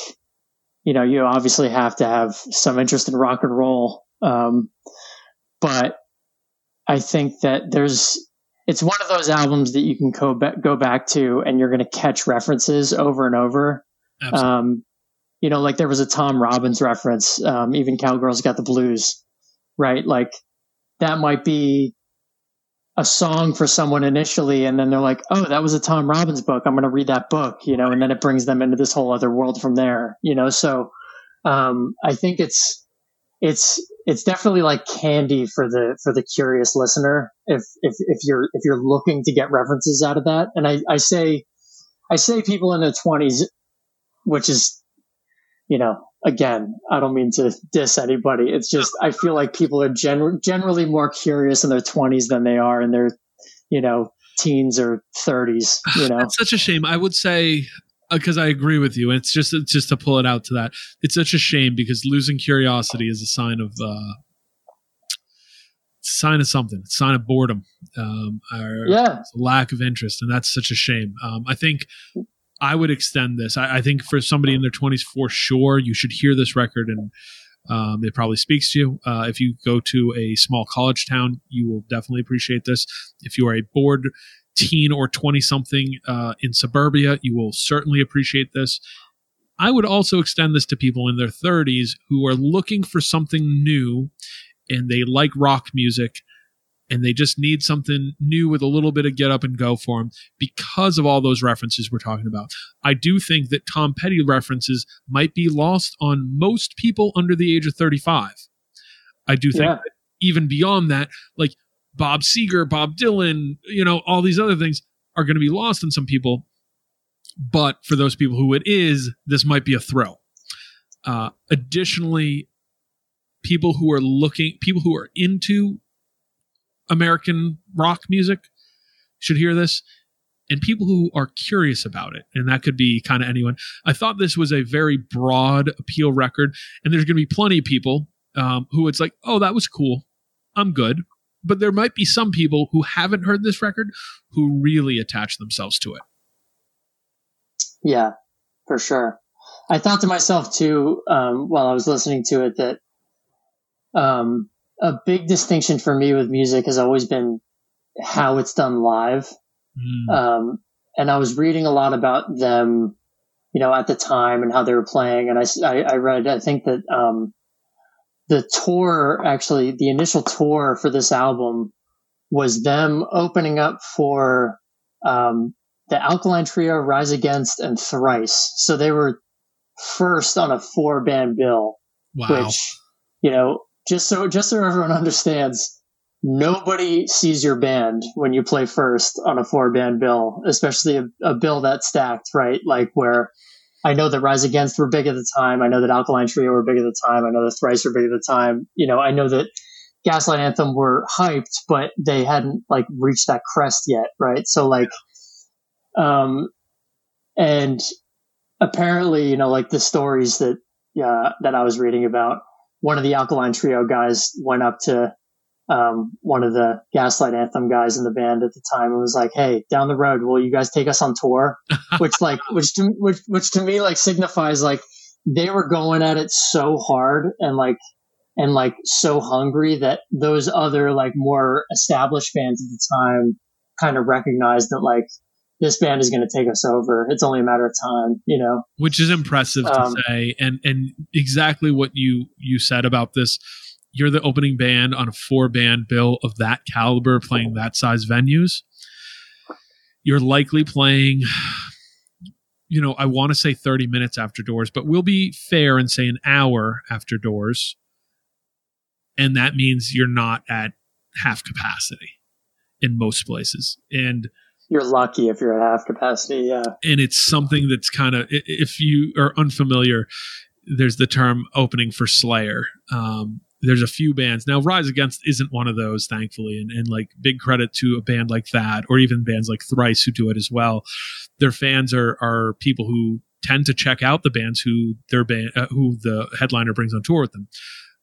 you know, you obviously have to have some interest in rock and roll. Um, but I think that there's, it's one of those albums that you can go back, go back to and you're going to catch references over and over. Um, you know, like there was a Tom Robbins reference, um, even Cowgirls Got the Blues, right? Like that might be a song for someone initially, and then they're like, oh, that was a Tom Robbins book. I'm going to read that book, you know, and then it brings them into this whole other world from there, you know? So, um, I think it's, it's, it's definitely like candy for the, for the curious listener. If, if, if you're, if you're looking to get references out of that. And I, I say, I say people in their twenties, which is, you know, again, I don't mean to diss anybody. It's just I feel like people are gen- generally more curious in their twenties than they are in their, you know, teens or thirties. You know, It's such a shame. I would say because I agree with you. It's just it's just to pull it out to that. It's such a shame because losing curiosity is a sign of uh, sign of something. Sign of boredom. Um, or yeah, lack of interest, and that's such a shame. Um, I think I would extend this. I, I think for somebody in their twenties, for sure, you should hear this record, and um, it probably speaks to you. Uh, if you go to a small college town, you will definitely appreciate this. If you are a bored teen or twenty something uh, in suburbia, you will certainly appreciate this. I would also extend this to people in their 30s who are looking for something new and they like rock music and they just need something new with a little bit of get up and go for them because of all those references we're talking about. I do think that Tom Petty references might be lost on most people under the age of 35. I do think Yeah. that even beyond that, like Bob Seger, Bob Dylan, you know, all these other things are going to be lost on some people. But for those people who it is, this might be a thrill. Uh, additionally, people who are looking, people who are into American rock music should hear this, and people who are curious about it. And that could be kind of anyone. I thought this was a very broad appeal record, and there's going to be plenty of people um, who it's like, oh, that was cool. I'm good. But there might be some people who haven't heard this record who really attach themselves to it. Yeah, for sure. I thought to myself too, um, while I was listening to it, that um, a big distinction for me with music has always been how it's done live. Mm. Um, and I was reading a lot about them, you know, at the time and how they were playing. And I, I read, I think that um, the tour, actually, the initial tour for this album was them opening up for um, the Alkaline Trio, Rise Against, and Thrice. So they were first on a four band bill, wow. which, you know, just so, just so everyone understands, nobody sees your band when you play first on a four band bill, especially a, a bill that stacked, right? Like where I know that Rise Against were big at the time. I know that Alkaline Trio were big at the time. I know that Thrice were big at the time. You know, I know that Gaslight Anthem were hyped, but they hadn't like reached that crest yet, right? So like, um, and apparently, you know, like the stories that, uh, that I was reading about, one of the Alkaline Trio guys went up to, um, one of the Gaslight Anthem guys in the band at the time and was like, Hey, down the road, will you guys take us on tour? which like, which to, which, which to me like signifies like they were going at it so hard and like, and like so hungry that those other like more established fans at the time kind of recognized that like this band is going to take us over. It's only a matter of time, you know? which is impressive Um, to say and and exactly what you you said about this you're the opening band on a four band bill of that caliber playing that size venues you're likely playing you know i want to say 30 minutes after doors but we'll be fair and say an hour after doors and that means you're not at half capacity in most places and You're lucky if you're at half capacity. Yeah. and it's something that's kind of if you are unfamiliar there's the term opening for slayer um, there's a few bands now rise against isn't one of those thankfully and, and like big credit to a band like that or even bands like thrice who do it as well their fans are are people who tend to check out the bands who their band uh, who the headliner brings on tour with them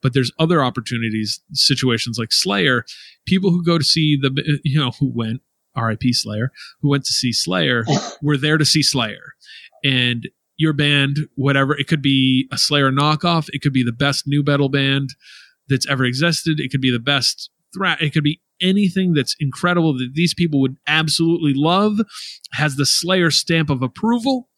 but there's other opportunities situations like slayer people who go to see the you know who went rip slayer who went to see slayer were there to see slayer. And your band whatever it could be a slayer knockoff it could be the best new metal band that's ever existed it could be the best threat it could be anything that's incredible that these people would absolutely love has the slayer stamp of approval.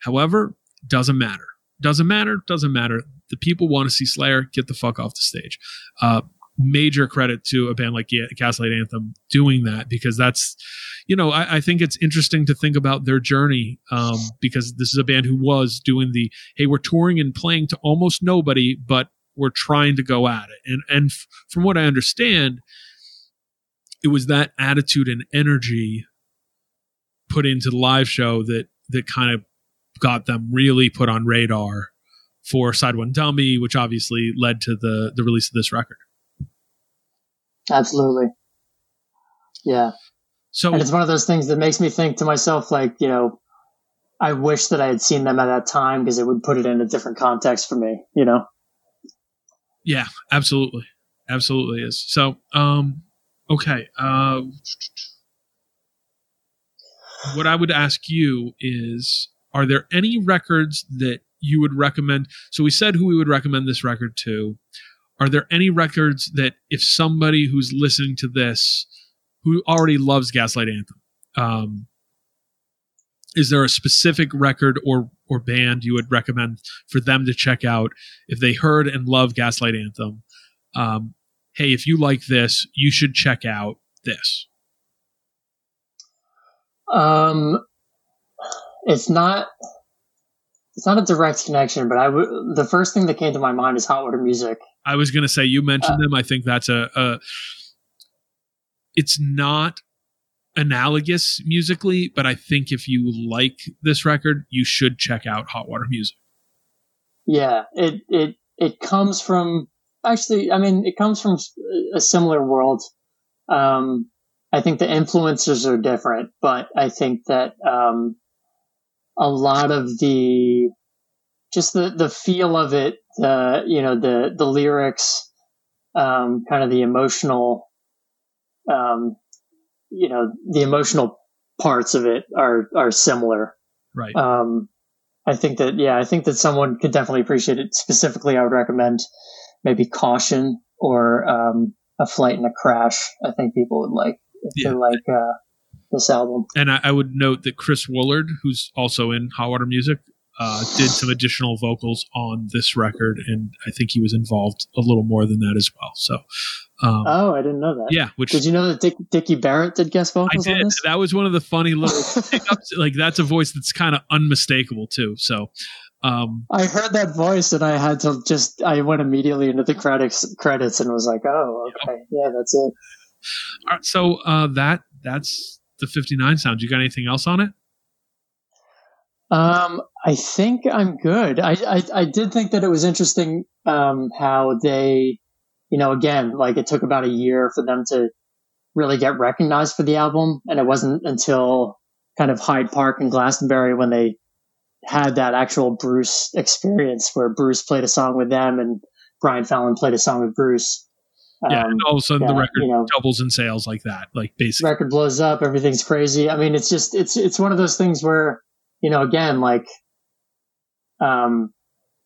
However doesn't matter. Doesn't matter doesn't matter. The people want to see slayer get the fuck off the stage. Uh, major credit to a band like Ga- gaslight anthem doing that because that's you know I, I think it's interesting to think about their journey um, because this is a band who was doing the hey we're touring and playing to almost nobody but we're trying to go at it and and f- from what i understand it was that attitude and energy put into the live show that that kind of got them really put on radar for Side One Dummy, which obviously led to the the release of this record. Absolutely. Yeah. So And it's one of those things that makes me think to myself, like, you know, I wish that I had seen them at that time because it would put it in a different context for me, you know? yeah, absolutely, absolutely is. So um, okay. Uh, what I would ask you is, are there any records that you would recommend? So we said who we would recommend this record to. Are there any records that if somebody who's listening to this who already loves Gaslight Anthem, um, is there a specific record or or band you would recommend for them to check out if they heard and love Gaslight Anthem? Um, hey, if you like this, you should check out this. Um, it's not, it's not a direct connection, but I would, the first thing that came to my mind is hot water music. I was going to say you mentioned them. I think that's a, a it's not analogous musically, but I think if you like this record, you should check out Hot Water Music. Yeah. It, it, it comes from, actually, I mean, it comes from a similar world. Um, I think the influencers are different, but I think that, um, a lot of the, just the, the feel of it, the, you know, the, the lyrics, um, kind of the emotional, um, you know, the emotional parts of it are, are similar. Right. Um, I think that, yeah, I think that someone could definitely appreciate it. Specifically, I would recommend maybe Caution or, um, A Flight and a Crash. I think people would like if Yeah. they like, uh, this album. and I, I would note that Chris Wollard, who's also in Hot Water Music, uh, did some additional vocals on this record, and I think he was involved a little more than that as well. So, um, Oh, I didn't know that. yeah, which Did you know that Dick, Dicky Barrett did guest I vocals on did. this? That was one of the funny little pickups. Like that's a voice that's kind of unmistakable too. So, um, I heard that voice and I had to just I went immediately into the credits credits and was like, oh, okay, yeah, that's it. all right, so uh, that that's the 59 sound. You got anything else on it? Um, I think I'm good. I, I I did think that it was interesting um, how they, you know, again, like it took about a year for them to really get recognized for the album, and it wasn't until kind of Hyde Park and Glastonbury when they had that actual Bruce experience where Bruce played a song with them and Brian Fallon played a song with Bruce. yeah, Um, and all of a sudden the record you know, doubles in sales like that. Like basically, record blows up, everything's crazy. I mean, it's just it's it's one of those things where you know, again, like, um,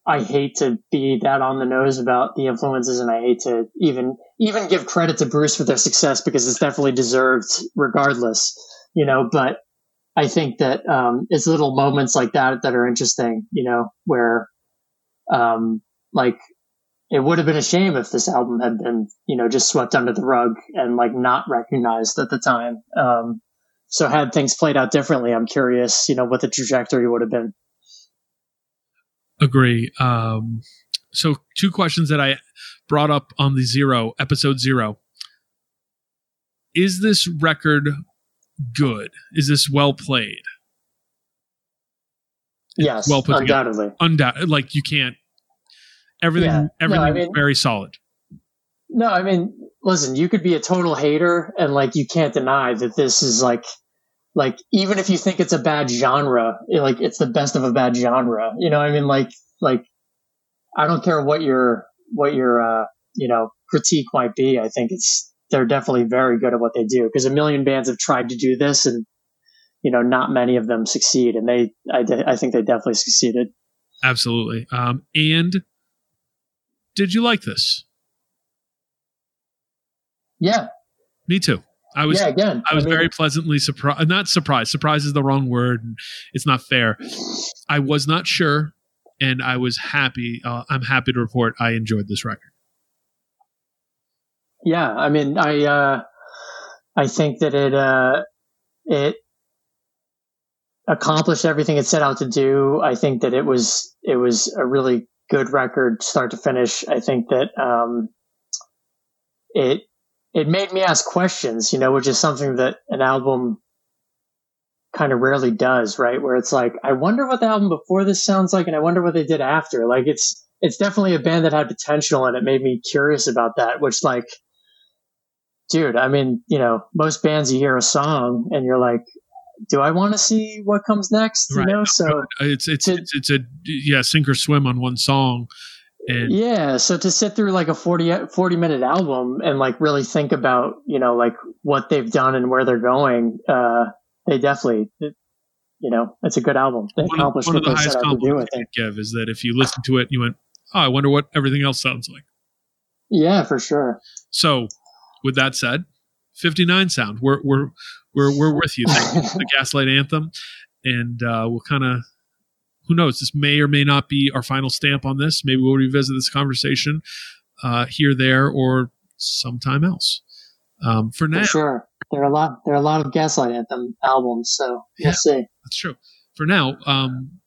I hate to be that on the nose about the influences, and I hate to even even give credit to Bruce for their success because it's definitely deserved, regardless. You know, but I think that um, it's little moments like that that are interesting. You know, where um, like it would have been a shame if this album had been, you know, just swept under the rug and like not recognized at the time. Um, so had things played out differently, I'm curious, you know, what the trajectory would have been. Agree. Um, so two questions that I brought up on the zero episode zero. Is this record good? Is this well played? Yes, well put together. undoubtedly. Like you can't everything Yeah. No, everything I mean- very solid. No, I mean, listen, you could be a total hater and like you can't deny that this is like like even if you think it's a bad genre, it, like it's the best of a bad genre. You know, what I mean like like I don't care what your what your uh, you know, critique might be. I think it's they're definitely very good at what they do because a million bands have tried to do this and you know, not many of them succeed and they I I think they definitely succeeded. Absolutely. Um, and did you like this? Yeah. Me too. I was yeah, again. I was mean, very pleasantly surprised. Not surprised. Surprise is the wrong word. It's not fair. I was not sure, and I was happy. Uh, I'm happy to report I enjoyed this record. yeah i mean i uh i think that it uh it accomplished everything it set out to do i think that it was it was a really good record start to finish i think that um it it made me ask questions you know which is something that an album kind of rarely does, right? Where it's like, I wonder what the album before this sounds like, and I wonder what they did after. Like, it's it's definitely a band that had potential, and it made me curious about that. Which, like, dude, I mean, you know, most bands you hear a song and you're like, do I want to see what comes next? Right. You know, so It's it's To- it's, it's a yeah sink or swim on one song, and yeah, so to sit through like a 40, 40 minute album and like really think about, you know, like what they've done and where they're going, uh, they definitely, you know, it's a good album. They one of, accomplished one of the they highest set out to do, I compliments think. give is that if you listen to it, and you went, oh, I wonder what everything else sounds like. Yeah, for sure. So, with that said, 59 sound. We're we're we're we're with you. Thank you the Gaslight Anthem, and uh, we'll kind of who knows. This may or may not be our final stamp on this. Maybe we'll revisit this conversation uh, here, there, or sometime else. Um, for now, For sure. There are a lot, there are a lot of Gaslight Anthem albums, so we'll Yeah. see. that's true. For now, um,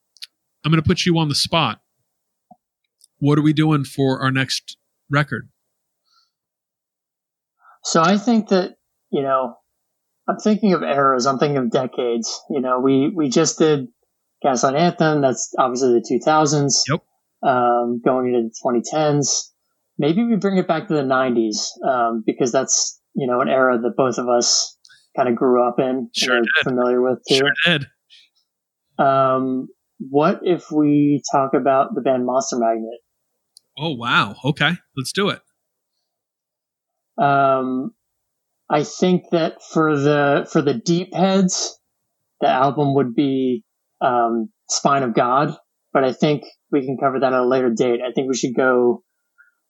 I'm going to put you on the spot. What are we doing for our next record? So I think that, you know, I'm thinking of eras, I'm thinking of decades. You know, we, we just did Gaslight Anthem, that's obviously the 2000s. Yep. Um, going into the 2010s. Maybe we bring it back to the 90s, um, because that's, you know, an era that both of us kind of grew up in Sure familiar with too. Sure did. Um, what if we talk about the band Monster Magnet? Oh wow. Okay, let's do it. Um, I think that for the for the deep heads, the album would be um, Spine of God, but I think we can cover that at a later date. I think we should go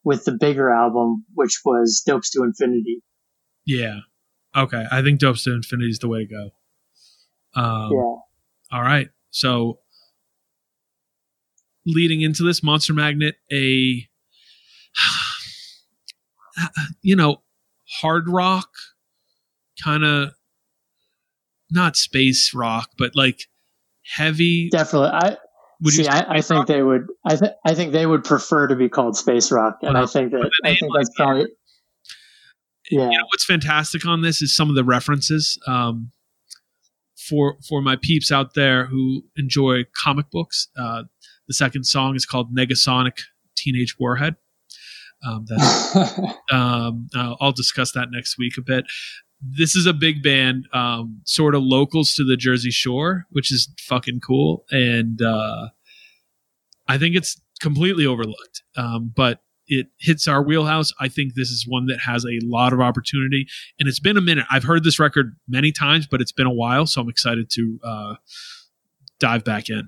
with the bigger album, which was Dopes to Infinity. Yeah. Okay. I think Dopes to Infinity is the way to go. Um, yeah, All right. So, leading into this, Monster Magnet, a you know, hard rock, kind of not space rock, but like heavy. definitely. I Would see. I, I think they would. I think I think they would prefer to be called space rock, and Well, I think that I think might that's probably. Yeah, you know what's fantastic on this is some of the references um, for for my peeps out there who enjoy comic books. Uh, the second song is called Negasonic Teenage Warhead. Um, that's um, uh, I'll discuss that next week a bit. This is a big band, um, sort of locals to the Jersey Shore, which is fucking cool, and uh, I think it's completely overlooked. Um, but it hits our wheelhouse. I think this is one that has a lot of opportunity, and it's been a minute. I've heard this record many times, but it's been a while, so I'm excited to uh, dive back in.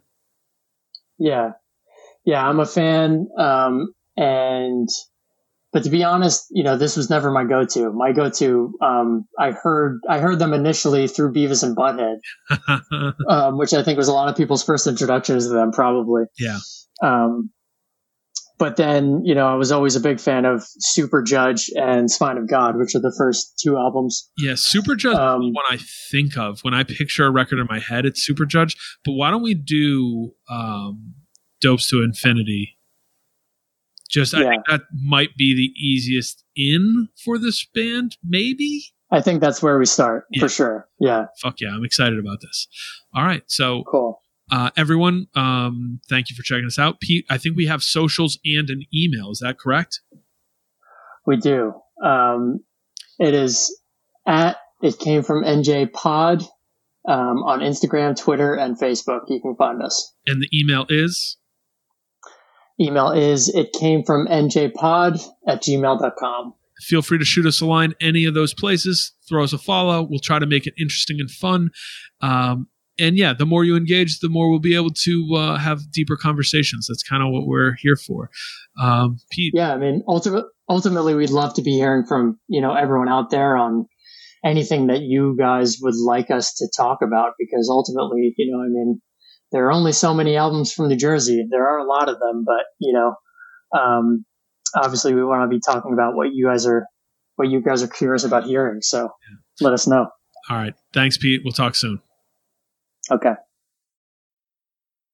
Yeah. Yeah, I'm a fan. Um, and, but to be honest, you know, this was never my go-to. My go-to, um, I heard, I heard them initially through Beavis and Butthead, um, which I think was a lot of people's first introductions to them, probably. Yeah. Um, but then, you know, I was always a big fan of Superjudge and Spine of God, which are the first two albums. Yeah, Superjudge Um, is one I think of when I picture a record in my head. It's Superjudge, but why don't we do um, Dopes to Infinity? Just I think that might be the easiest in for this band. Maybe. I think that's where we start Yeah. for sure. Yeah. Fuck yeah, I'm excited about this. All right, so Cool. uh, everyone, um, thank you for checking us out. Pete, I think we have socials and an email. Is that correct? We do. Um, it is at it came from NJ Pod um, on Instagram, Twitter, and Facebook. You can find us. And the email is Email is it came from njpod at gmail.com. feel free to shoot us a line any of those places. Throw us a follow. We'll try to make it interesting and fun. Um, and yeah the more you engage the more we'll be able to uh, have deeper conversations. That's kind of what we're here for. Um, pete. Yeah, I mean, ultimate, ultimately, we'd love to be hearing from you know everyone out there on anything that you guys would like us to talk about because ultimately, you know, I mean, there are only so many albums from New Jersey. There are a lot of them, but you know, um, obviously, we want to be talking about what you guys are, what you guys are curious about hearing. So let us know. all right thanks pete we'll talk soon Okay.